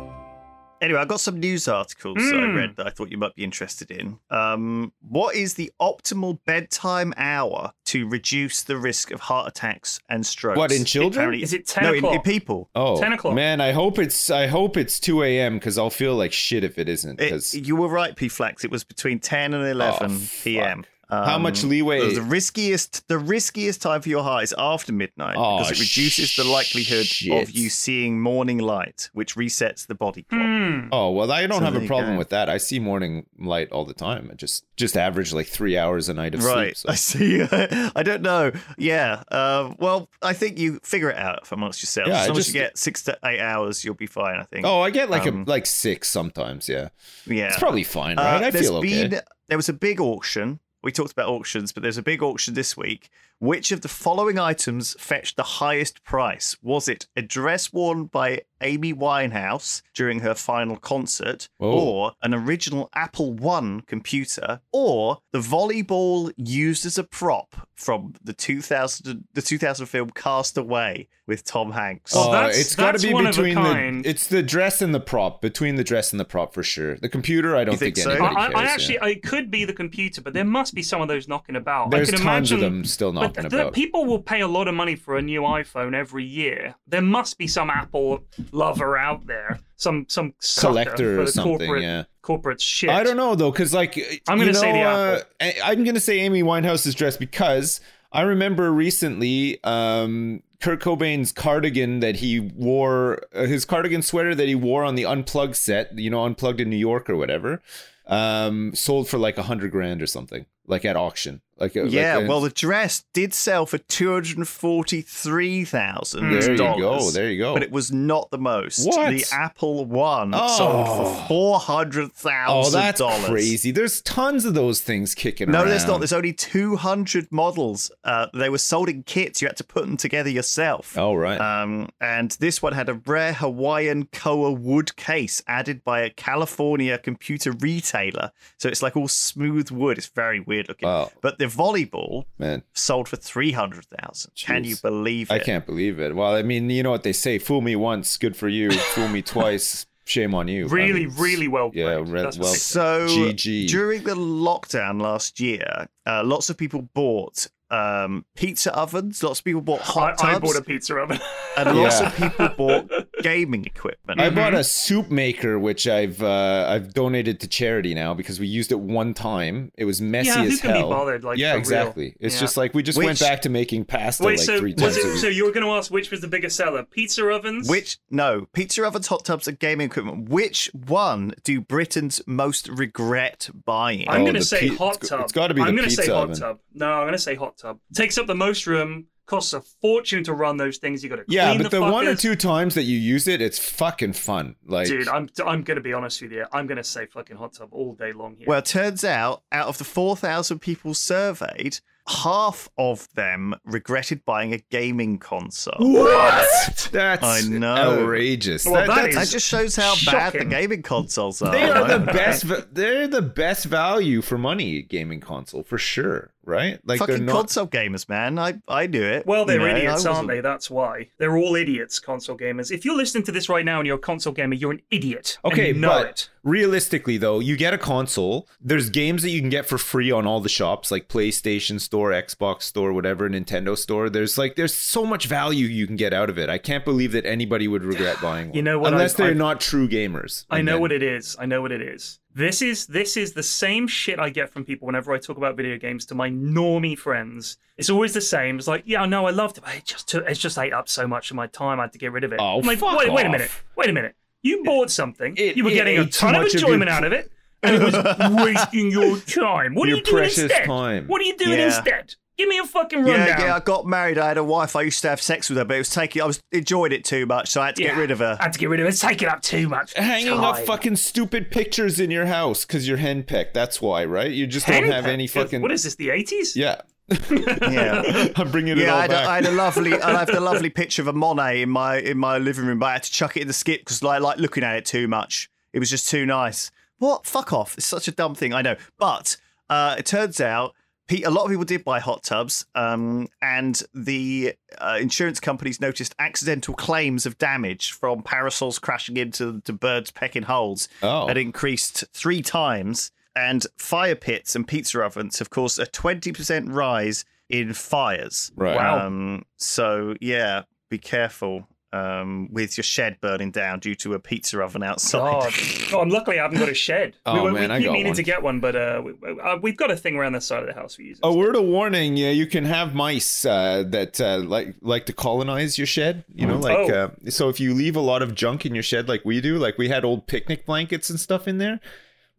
Anyway, I got some news articles that I Mm. read that I thought you might be interested in. Um, what is the optimal bedtime hour to reduce the risk of heart attacks and strokes? What, in children? Apparently- Is it 10 no, in, in o'clock? people. Oh, 10 o'clock. Man, I hope it's I hope it's two a.m. because I'll feel like shit if it isn't. It- 'cause- you were right, P Flex. It was between 10 and 11 Oh, p.m. How much Um, leeway- The riskiest, the riskiest time for your heart is after midnight Oh, because it reduces the likelihood of you seeing morning light, which resets the body clock. Hmm. oh well, I don't So have a problem go. with that. I see morning light all the time. I just just average like three hours a night of Right, sleep. I So. see. I don't know. Yeah. Uh, well, I think you figure it out amongst yourselves. Yeah, as long as you get six to eight hours, you'll be fine. I think. Oh, I get like Um, a like six sometimes. Yeah, yeah. it's probably fine, Uh, right? I feel okay. been there was a big auction. We talked about auctions, but there's a big auction this week. Which of the following items fetched the highest price? Was it a dress worn by Amy Winehouse during her final concert, Whoa. or an original Apple One computer, or the volleyball used as a prop from the 2000 the 2000 film Cast Away with Tom Hanks? Oh, Uh, that's- it's got to be one of a between kind. the. It's the dress and the prop. Between the dress and the prop for sure. The computer, I don't You think think, so? anybody I, I actually, yeah. I could be the computer, but there must be some of those knocking about. There's I can tons imagine, of them still but knocking the- about. people will pay a lot of money for a new iPhone every year. There must be some Apple lover out there, some some Collector or something, corporate yeah. corporate shit. I don't know though, because like I'm gonna say the uh, Apple. I'm gonna say Amy Winehouse's dress because I remember recently um, Kurt Cobain's cardigan that he wore, uh, his cardigan sweater that he wore on the Unplugged set, you know, Unplugged in New York or whatever, um, sold for like a hundred grand or something, like at auction. Like Yeah, like well, the dress did sell for two hundred and forty-three thousand there you dollars. go, there you go. But it was not the most. What? The Apple One Oh. sold for four hundred Oh, thousand that's dollars. crazy! There's tons of those things kicking No, around. No, there's not. There's only two hundred models. Uh, they were sold in kits. You had to put them together yourself. Oh right. Um, and this one had a rare Hawaiian koa wood case added by a California computer retailer. So it's like all smooth wood. It's very weird looking. Wow. But the volleyball Man, sold for three hundred thousand. Can you believe it? I can't believe it. Well, I mean, you know what they say: "Fool me once, good for you. Fool me twice, shame on you." I Really, mean, really well played. Yeah, re- That's well- they say. So GG. during the lockdown last year, uh, lots of people bought um, pizza ovens. Lots of people bought hot I, I bought a pizza oven. and lots Yeah. of people bought gaming equipment. I bought a soup maker, which I've uh, I've donated to charity now because we used it one time. It was messy Yeah, who as can be hell. bothered, like, yeah, for real? exactly. It's Yeah. just like we just Which- went back to making pasta Wait, like so three was times a it, week. so you were going to ask which was the biggest seller, pizza ovens? Which no pizza ovens, hot tubs, and gaming equipment. Which one do Britons most regret buying? I'm Oh, going to say pi- hot it's- tub. it's gotta be I'm the gonna say pizza hot oven. tub. No, I'm going to say hot tub. Takes up the most room. Costs a fortune to run those things. You got to yeah, clean but the, one or two times that you use it, it's fucking fun. Like, Dude, I'm I'm going to be honest with you. I'm going to say fucking hot tub all day long here. Well, it turns out out of the 4,000 people surveyed, half of them regretted buying a gaming console. what? that's I know. outrageous. Well, that that's- That just shows how bad the gaming consoles are. They are the best. They're the best value for money gaming console for sure. Right? Like they're Fucking not. console gamers, man. I I do it. Well, they're You know, idiots, aren't they? That's why. They're all idiots, console gamers. If you're listening to this right now and you're a console gamer, you're an idiot. and Okay, you know but it. realistically though, you get a console. There's games that you can get for free on all the shops, like PlayStation Store, Xbox Store, whatever, Nintendo Store. There's like there's so much value you can get out of it. I can't believe that anybody would regret buying one. You know what, Unless I- they're I- not true gamers. I know then- what it is. I know what it is. This is this is the same shit I get from people whenever I talk about video games to my normie friends. It's always the same. It's like, yeah, no, I loved it, but it just took, it's just ate up so much of my time. I had to get rid of it. Oh, I'm like, fuck wait, wait a minute, wait a minute. You bought something. It- you were getting a ton of of enjoyment your- out of it, and it was wasting your time. What Your are you doing instead? time. What are you doing Yeah. instead? Give me a fucking rundown. Yeah, yeah. I got married. I had a wife. I used to have sex with her, but it was taking. I was enjoyed it too much, so I had to get rid of her. I had to get rid of it. It's taking up too much Hanging up time. fucking stupid pictures in your house because you're henpecked. That's why, right? You just don't have any fucking. What is this? The eighties? Yeah. Yeah. I'm bringing it Yeah, all I had, a, back. I had a lovely, I had a lovely picture of a Monet in my in my living room, but I had to chuck it in the skip because I like looking at it too much. It was just too nice. What? Fuck off! It's such a dumb thing. I know, but uh, it turns out pe- a lot of people did buy hot tubs, um, and the uh, insurance companies noticed accidental claims of damage from parasols crashing into to birds pecking holes Oh. had increased three times, and fire pits and pizza ovens have caused a twenty percent rise in fires. Right. Wow. Um, so yeah, be careful um, with your shed burning down due to a pizza oven outside. God, oh, I'm luckily I haven't got a shed. Oh, we, man, we I keep got meaning one. to get one, but uh, we, uh, we've got a thing around the side of the house we use. A word of warning: yeah, you can have mice uh, that uh, like like to colonize your shed. You know, like Oh. uh, so if you leave a lot of junk in your shed, like we do, like we had old picnic blankets and stuff in there.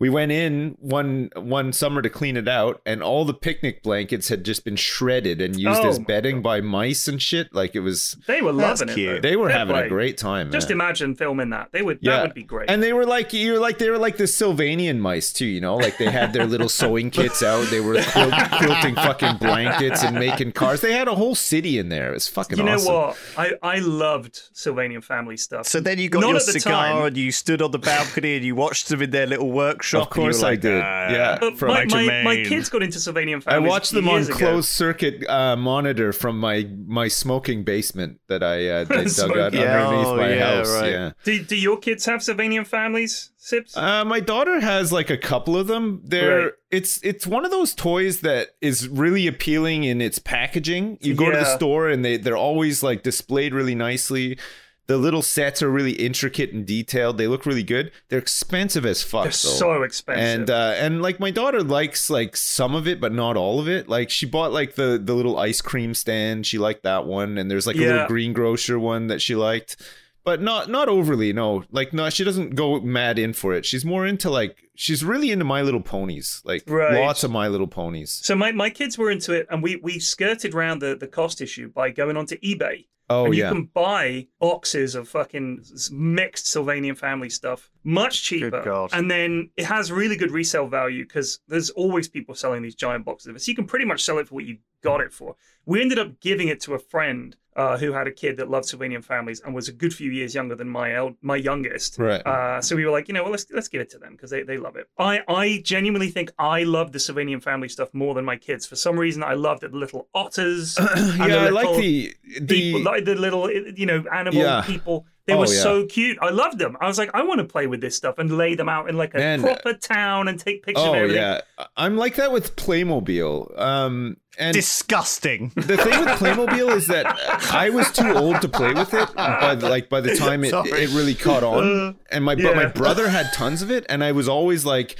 We went in one one summer to clean it out, and all the picnic blankets had just been shredded and used Oh as my bedding by mice and shit. Like it was, They were That's loving it. cute. though. they were Fair having play. a great time. Just man. imagine filming that. They would. Yeah. That would be great. And they were like you're like they were like the Sylvanian mice too, you know, like they had their little sewing kits out. They were quilt, quilting fucking blankets and making cars. They had a whole city in there. It was fucking you know awesome. what? I, I loved Sylvanian family stuff. So then you got Not your cigar time. and you stood on the balcony and you watched them in their little workshop. Of course and you were I did. "Ah, Yeah. But from- my, my, my kids got into Sylvanian families. I watched them on ago. closed circuit uh, monitor from my my smoking basement that I uh, I dug out Yeah, underneath oh, my yeah, house. right. Yeah. Do, do your kids have Sylvanian families, Sips? Uh, my daughter has like a couple of them. They're Right. it's it's one of those toys that is really appealing in its packaging. You go to the store and they they're always like displayed really nicely. The little sets are really intricate and detailed. They look really good. They're expensive as fuck. They're though. so expensive. and uh, and like my daughter likes like some of it, but not all of it. Like she bought like the the little ice cream stand. She liked that one, and there's like a Yeah. little greengrocer one that she liked, but not not overly. No, like no, she doesn't go mad in for it. She's more into like she's really into My Little Ponies, like Right. lots of My Little Ponies. so my, my kids were into it, and we, we skirted around the, the cost issue by going onto eBay. Oh and you yeah, can buy boxes of fucking mixed Sylvanian family stuff much cheaper. God. And then it has really good resale value because there's always people selling these giant boxes of it. So you can pretty much sell it for what you got it for. We ended up giving it to a friend uh, who had a kid that loved Sylvanian families and was a good few years younger than my el- my youngest. right. Uh, so we were like, you know, well, let's let's give it to them because they, they love it. I, I genuinely think I love the Sylvanian family stuff more than my kids. For some reason, I loved the little otters. yeah, the I like the the people, like the little you know animal Yeah. people. They Oh, were yeah. so cute. I loved them. I was like, I want to play with this stuff and lay them out in like a Man. proper town and take pictures of oh everything. yeah. I'm like that with Playmobil. Um, and Disgusting. the thing with Playmobil is that I was too old to play with it. By the, like by the time it, Sorry. it really caught on, and my but my brother had tons of it, and I was always like,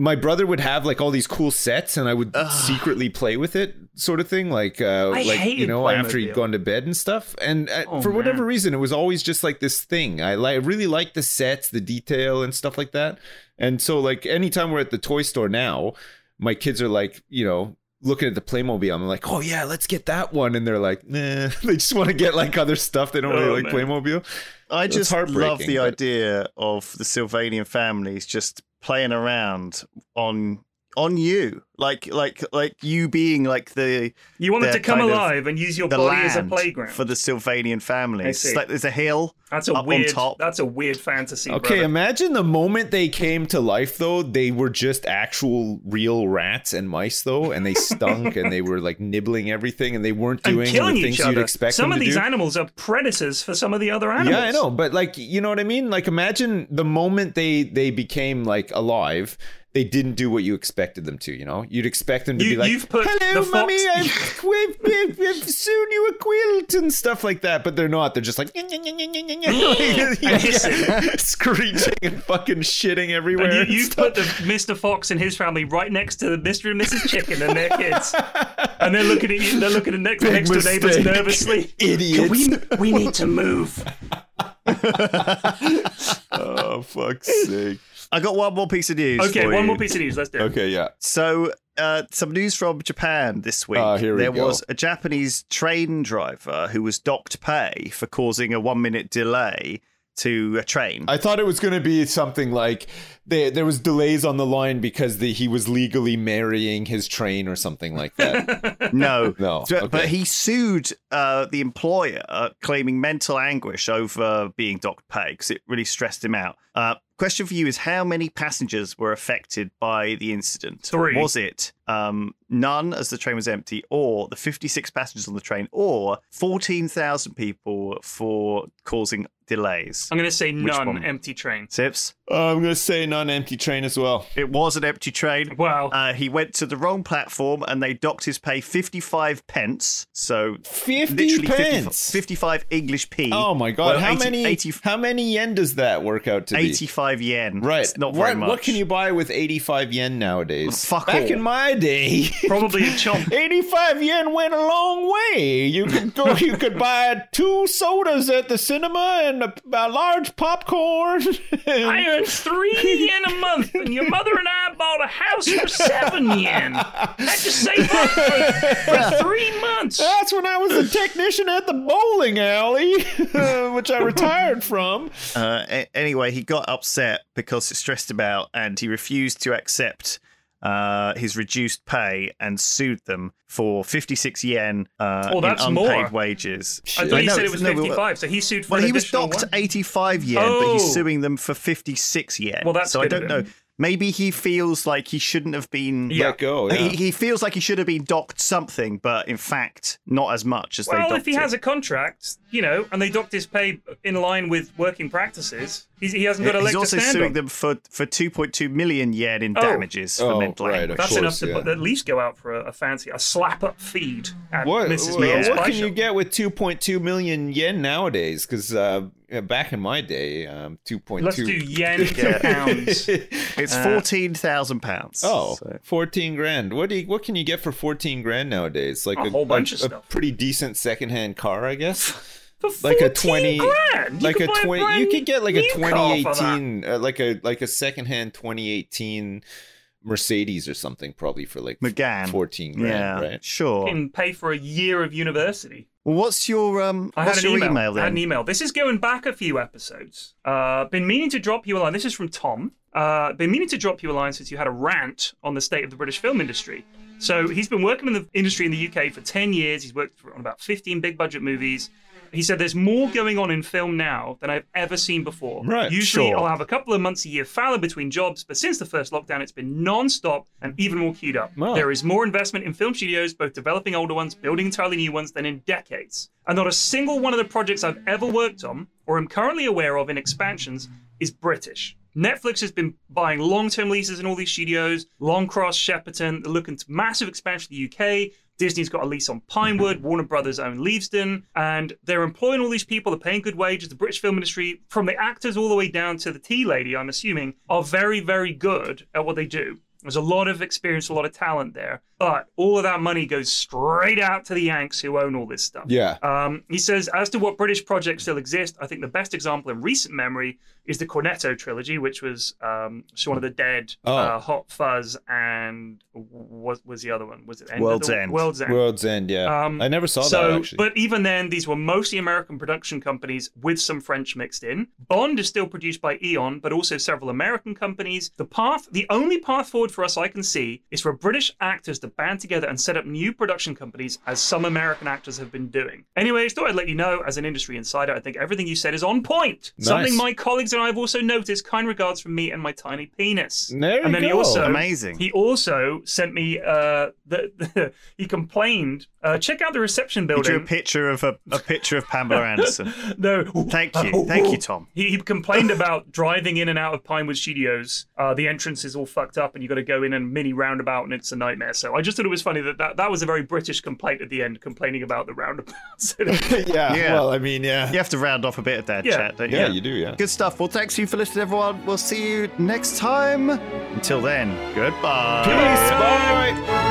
my brother would have like all these cool sets, and I would secretly play with it, sort of thing. Like uh, I like you know after he'd gone to bed and stuff. And uh, Oh, for whatever man. reason, it was always just like this thing. I like really like the sets, the detail, and stuff like that. And so like anytime we're at the toy store now, my kids are like, you know, looking at the Playmobil. I'm like, oh yeah, let's get that one. And they're like, nah, they just want to get like other stuff. They don't Oh, really like man. Playmobil. I It's just love the but- idea of the Sylvanian families just playing around on on you, like like like you being like the You wanted to come kind of alive and use your the body as a playground. for the Sylvanian families. I see. It's like there's a hill. that's a up on weird. top. That's a weird fantasy. Okay, brother. imagine the moment they came to life though, they were just actual real rats and mice though, and they stunk and they were like nibbling everything and they weren't doing killing the things you'd expect some them of to these do. animals are predators for some of the other animals. Yeah, I know, but like you know what I mean? Like imagine the moment they they became like alive, they didn't do what you expected them to, you know? You'd expect them to You- be like, you've put "Hello, the mummy, I've, we've, we've sewn you a quilt and stuff like that." But they're not. They're just like screeching and fucking shitting everywhere. And you, you put the Mr. Fox and his family right next to the Mr. and Mrs. Chicken and their kids, and they're looking at you. They're looking at next, Big next to neighbors nervously. idiots. We we need to move. oh fuck's sake. I got one more piece of news. Okay, for one you. more piece of news. Let's do it. Okay, yeah. So, uh, some news from Japan this week. Ah, here we there go. was a Japanese train driver who was docked pay for causing a one minute delay to a train. I thought it was going to be something like they, there was delays on the line because the, he was legally marrying his train or something like that. no, No, So- okay. But he sued uh, the employer, claiming mental anguish over being docked pay because it really stressed him out. Uh, question for you is: How many passengers were affected by the incident? Three. Was it um, none as the train was empty, or the 56 passengers on the train, or 14,000 people for causing delays. I'm going to say Which none. one? Empty train. Sips, I'm gonna say non-empty train as well. it was an empty train. Wow. Uh, he went to the wrong platform and they docked his pay 55 pence. So 50 literally 50 pence. 55 English p. Oh my god! Well, how 80 many? 80 how many yen does that work out to be? 85 yen. Right. It's not what, very much. What can you buy with 85 yen nowadays? Fuck Back all. in my day, Probably a chomp. 85 yen went a long way. You could go. you could buy two sodas at the cinema and a, a large popcorn. I earned three yen a month, and your mother and I bought a house for seven yen. Had to save up for, for three months. That's when I was a technician at the bowling alley, which I retired from. Uh, a- anyway, he got upset because it stressed about, and he refused to accept uh, his reduced pay and sued them for 56 yen uh, Oh, that's in unpaid more. wages. I thought you know, said it was no, but- 55, so he sued for Well, an he was docked one. 85 yen, but Oh. he's suing them for 56 yen. Well, that's so I good of don't know. Maybe he feels like he shouldn't have been. Yeah. Let go. He, Yeah. he feels like he should have been docked something, but in fact, not as much as they Well, if he him. has a contract, you know, and they docked his pay in line with working practices, he's, he hasn't got a leg He's also to stand suing on. them for, for 2.2 million yen in Oh. damages for Oh, mental right, anguish. of That's enough to yeah. put, at least go out for a, a fancy, a slap up feed at What, Mrs. what, Mears what can Shop. you get with 2.2 million yen nowadays? Because uh, back in my day, um, 2.2. Let's do yen to pounds. It's Uh, fourteen thousand pounds. Oh, So- 14 grand. What do you, what can you get for 14 grand nowadays? Like A whole bunch of stuff. pretty decent secondhand car, I guess. For like a 20 grand, like a 20 brand you could get like a new car for that. 2018 uh, like a like a secondhand 2018 Mercedes or something probably for like McGann. 14 grand, yeah, right? sure. Can pay for a year of university. Well, what's your um? I had an your email. email, I had an email. This is going back a few episodes. Uh, been meaning to drop you a line. This is from Tom. Uh, been meaning to drop you a line since you had a rant on the state of the British film industry. So he's been working in the industry in the UK for 10 years. He's worked for, on about 15 big budget movies. He said there's more going on in film now than I've ever seen before. Right, Usually sure. I'll have a couple of months a year fallow between jobs, but since the first lockdown, it's been non-stop and even more queued up. Wow. There is more investment in film studios, both developing older ones, building entirely new ones, than in decades. And not a single one of the projects I've ever worked on or am currently aware of in expansions is British. Netflix has been buying long-term leases in all these studios. Longcross, Shepperton, they're looking to massive expansion in the UK. Disney's got a lease on Pinewood. Mm-hmm. Warner Brothers own Leavesden, and they're employing all these people. They're paying good wages. The British film industry, from the actors all the way down to the tea lady, I'm assuming, are very, very good at what they do. There's a lot of experience, a lot of talent there, but all of that money goes straight out to the Yanks who own all this stuff. Yeah. Um, he says, as to what British projects still exist, I think the best example in recent memory is the Cornetto trilogy, which was um, Shaun of the Dead, Oh. uh, Hot Fuzz, and what was the other one? Was it End of World's the- End. World's End. World's End, yeah. Um, I never saw so, that actually. but even then, these were mostly American production companies with some French mixed in. Bond is still produced by Eon, but also several American companies. The path, the only path forward for us I can see, is for British actors to band together and set up new production companies, as some American actors have been doing. Anyways, thought I'd let you know, as an industry insider, I think everything you said is on point. Something my colleagues and I have also noticed. Kind regards from me and my tiny penis. There and you then he also Amazing. He also sent me uh, the, he complained. Uh, check out the reception He building. drew a picture of a, a picture of Pamela Anderson. no, Thank you, thank you, Tom. He, he complained about driving in and out of Pinewood Studios. Uh, the entrance is all fucked up, and you've got to go in a mini roundabout, and it's a nightmare. So I just thought it was funny that that, that was a very British complaint at the end, complaining about the roundabouts. yeah, Yeah. Well, I mean, yeah. You have to round off a bit of that Yeah. chat, don't you? Yeah, you do, yeah. Good stuff. Well, thanks you for listening, everyone. We'll see you next time. Until then, goodbye. Peace. Bye.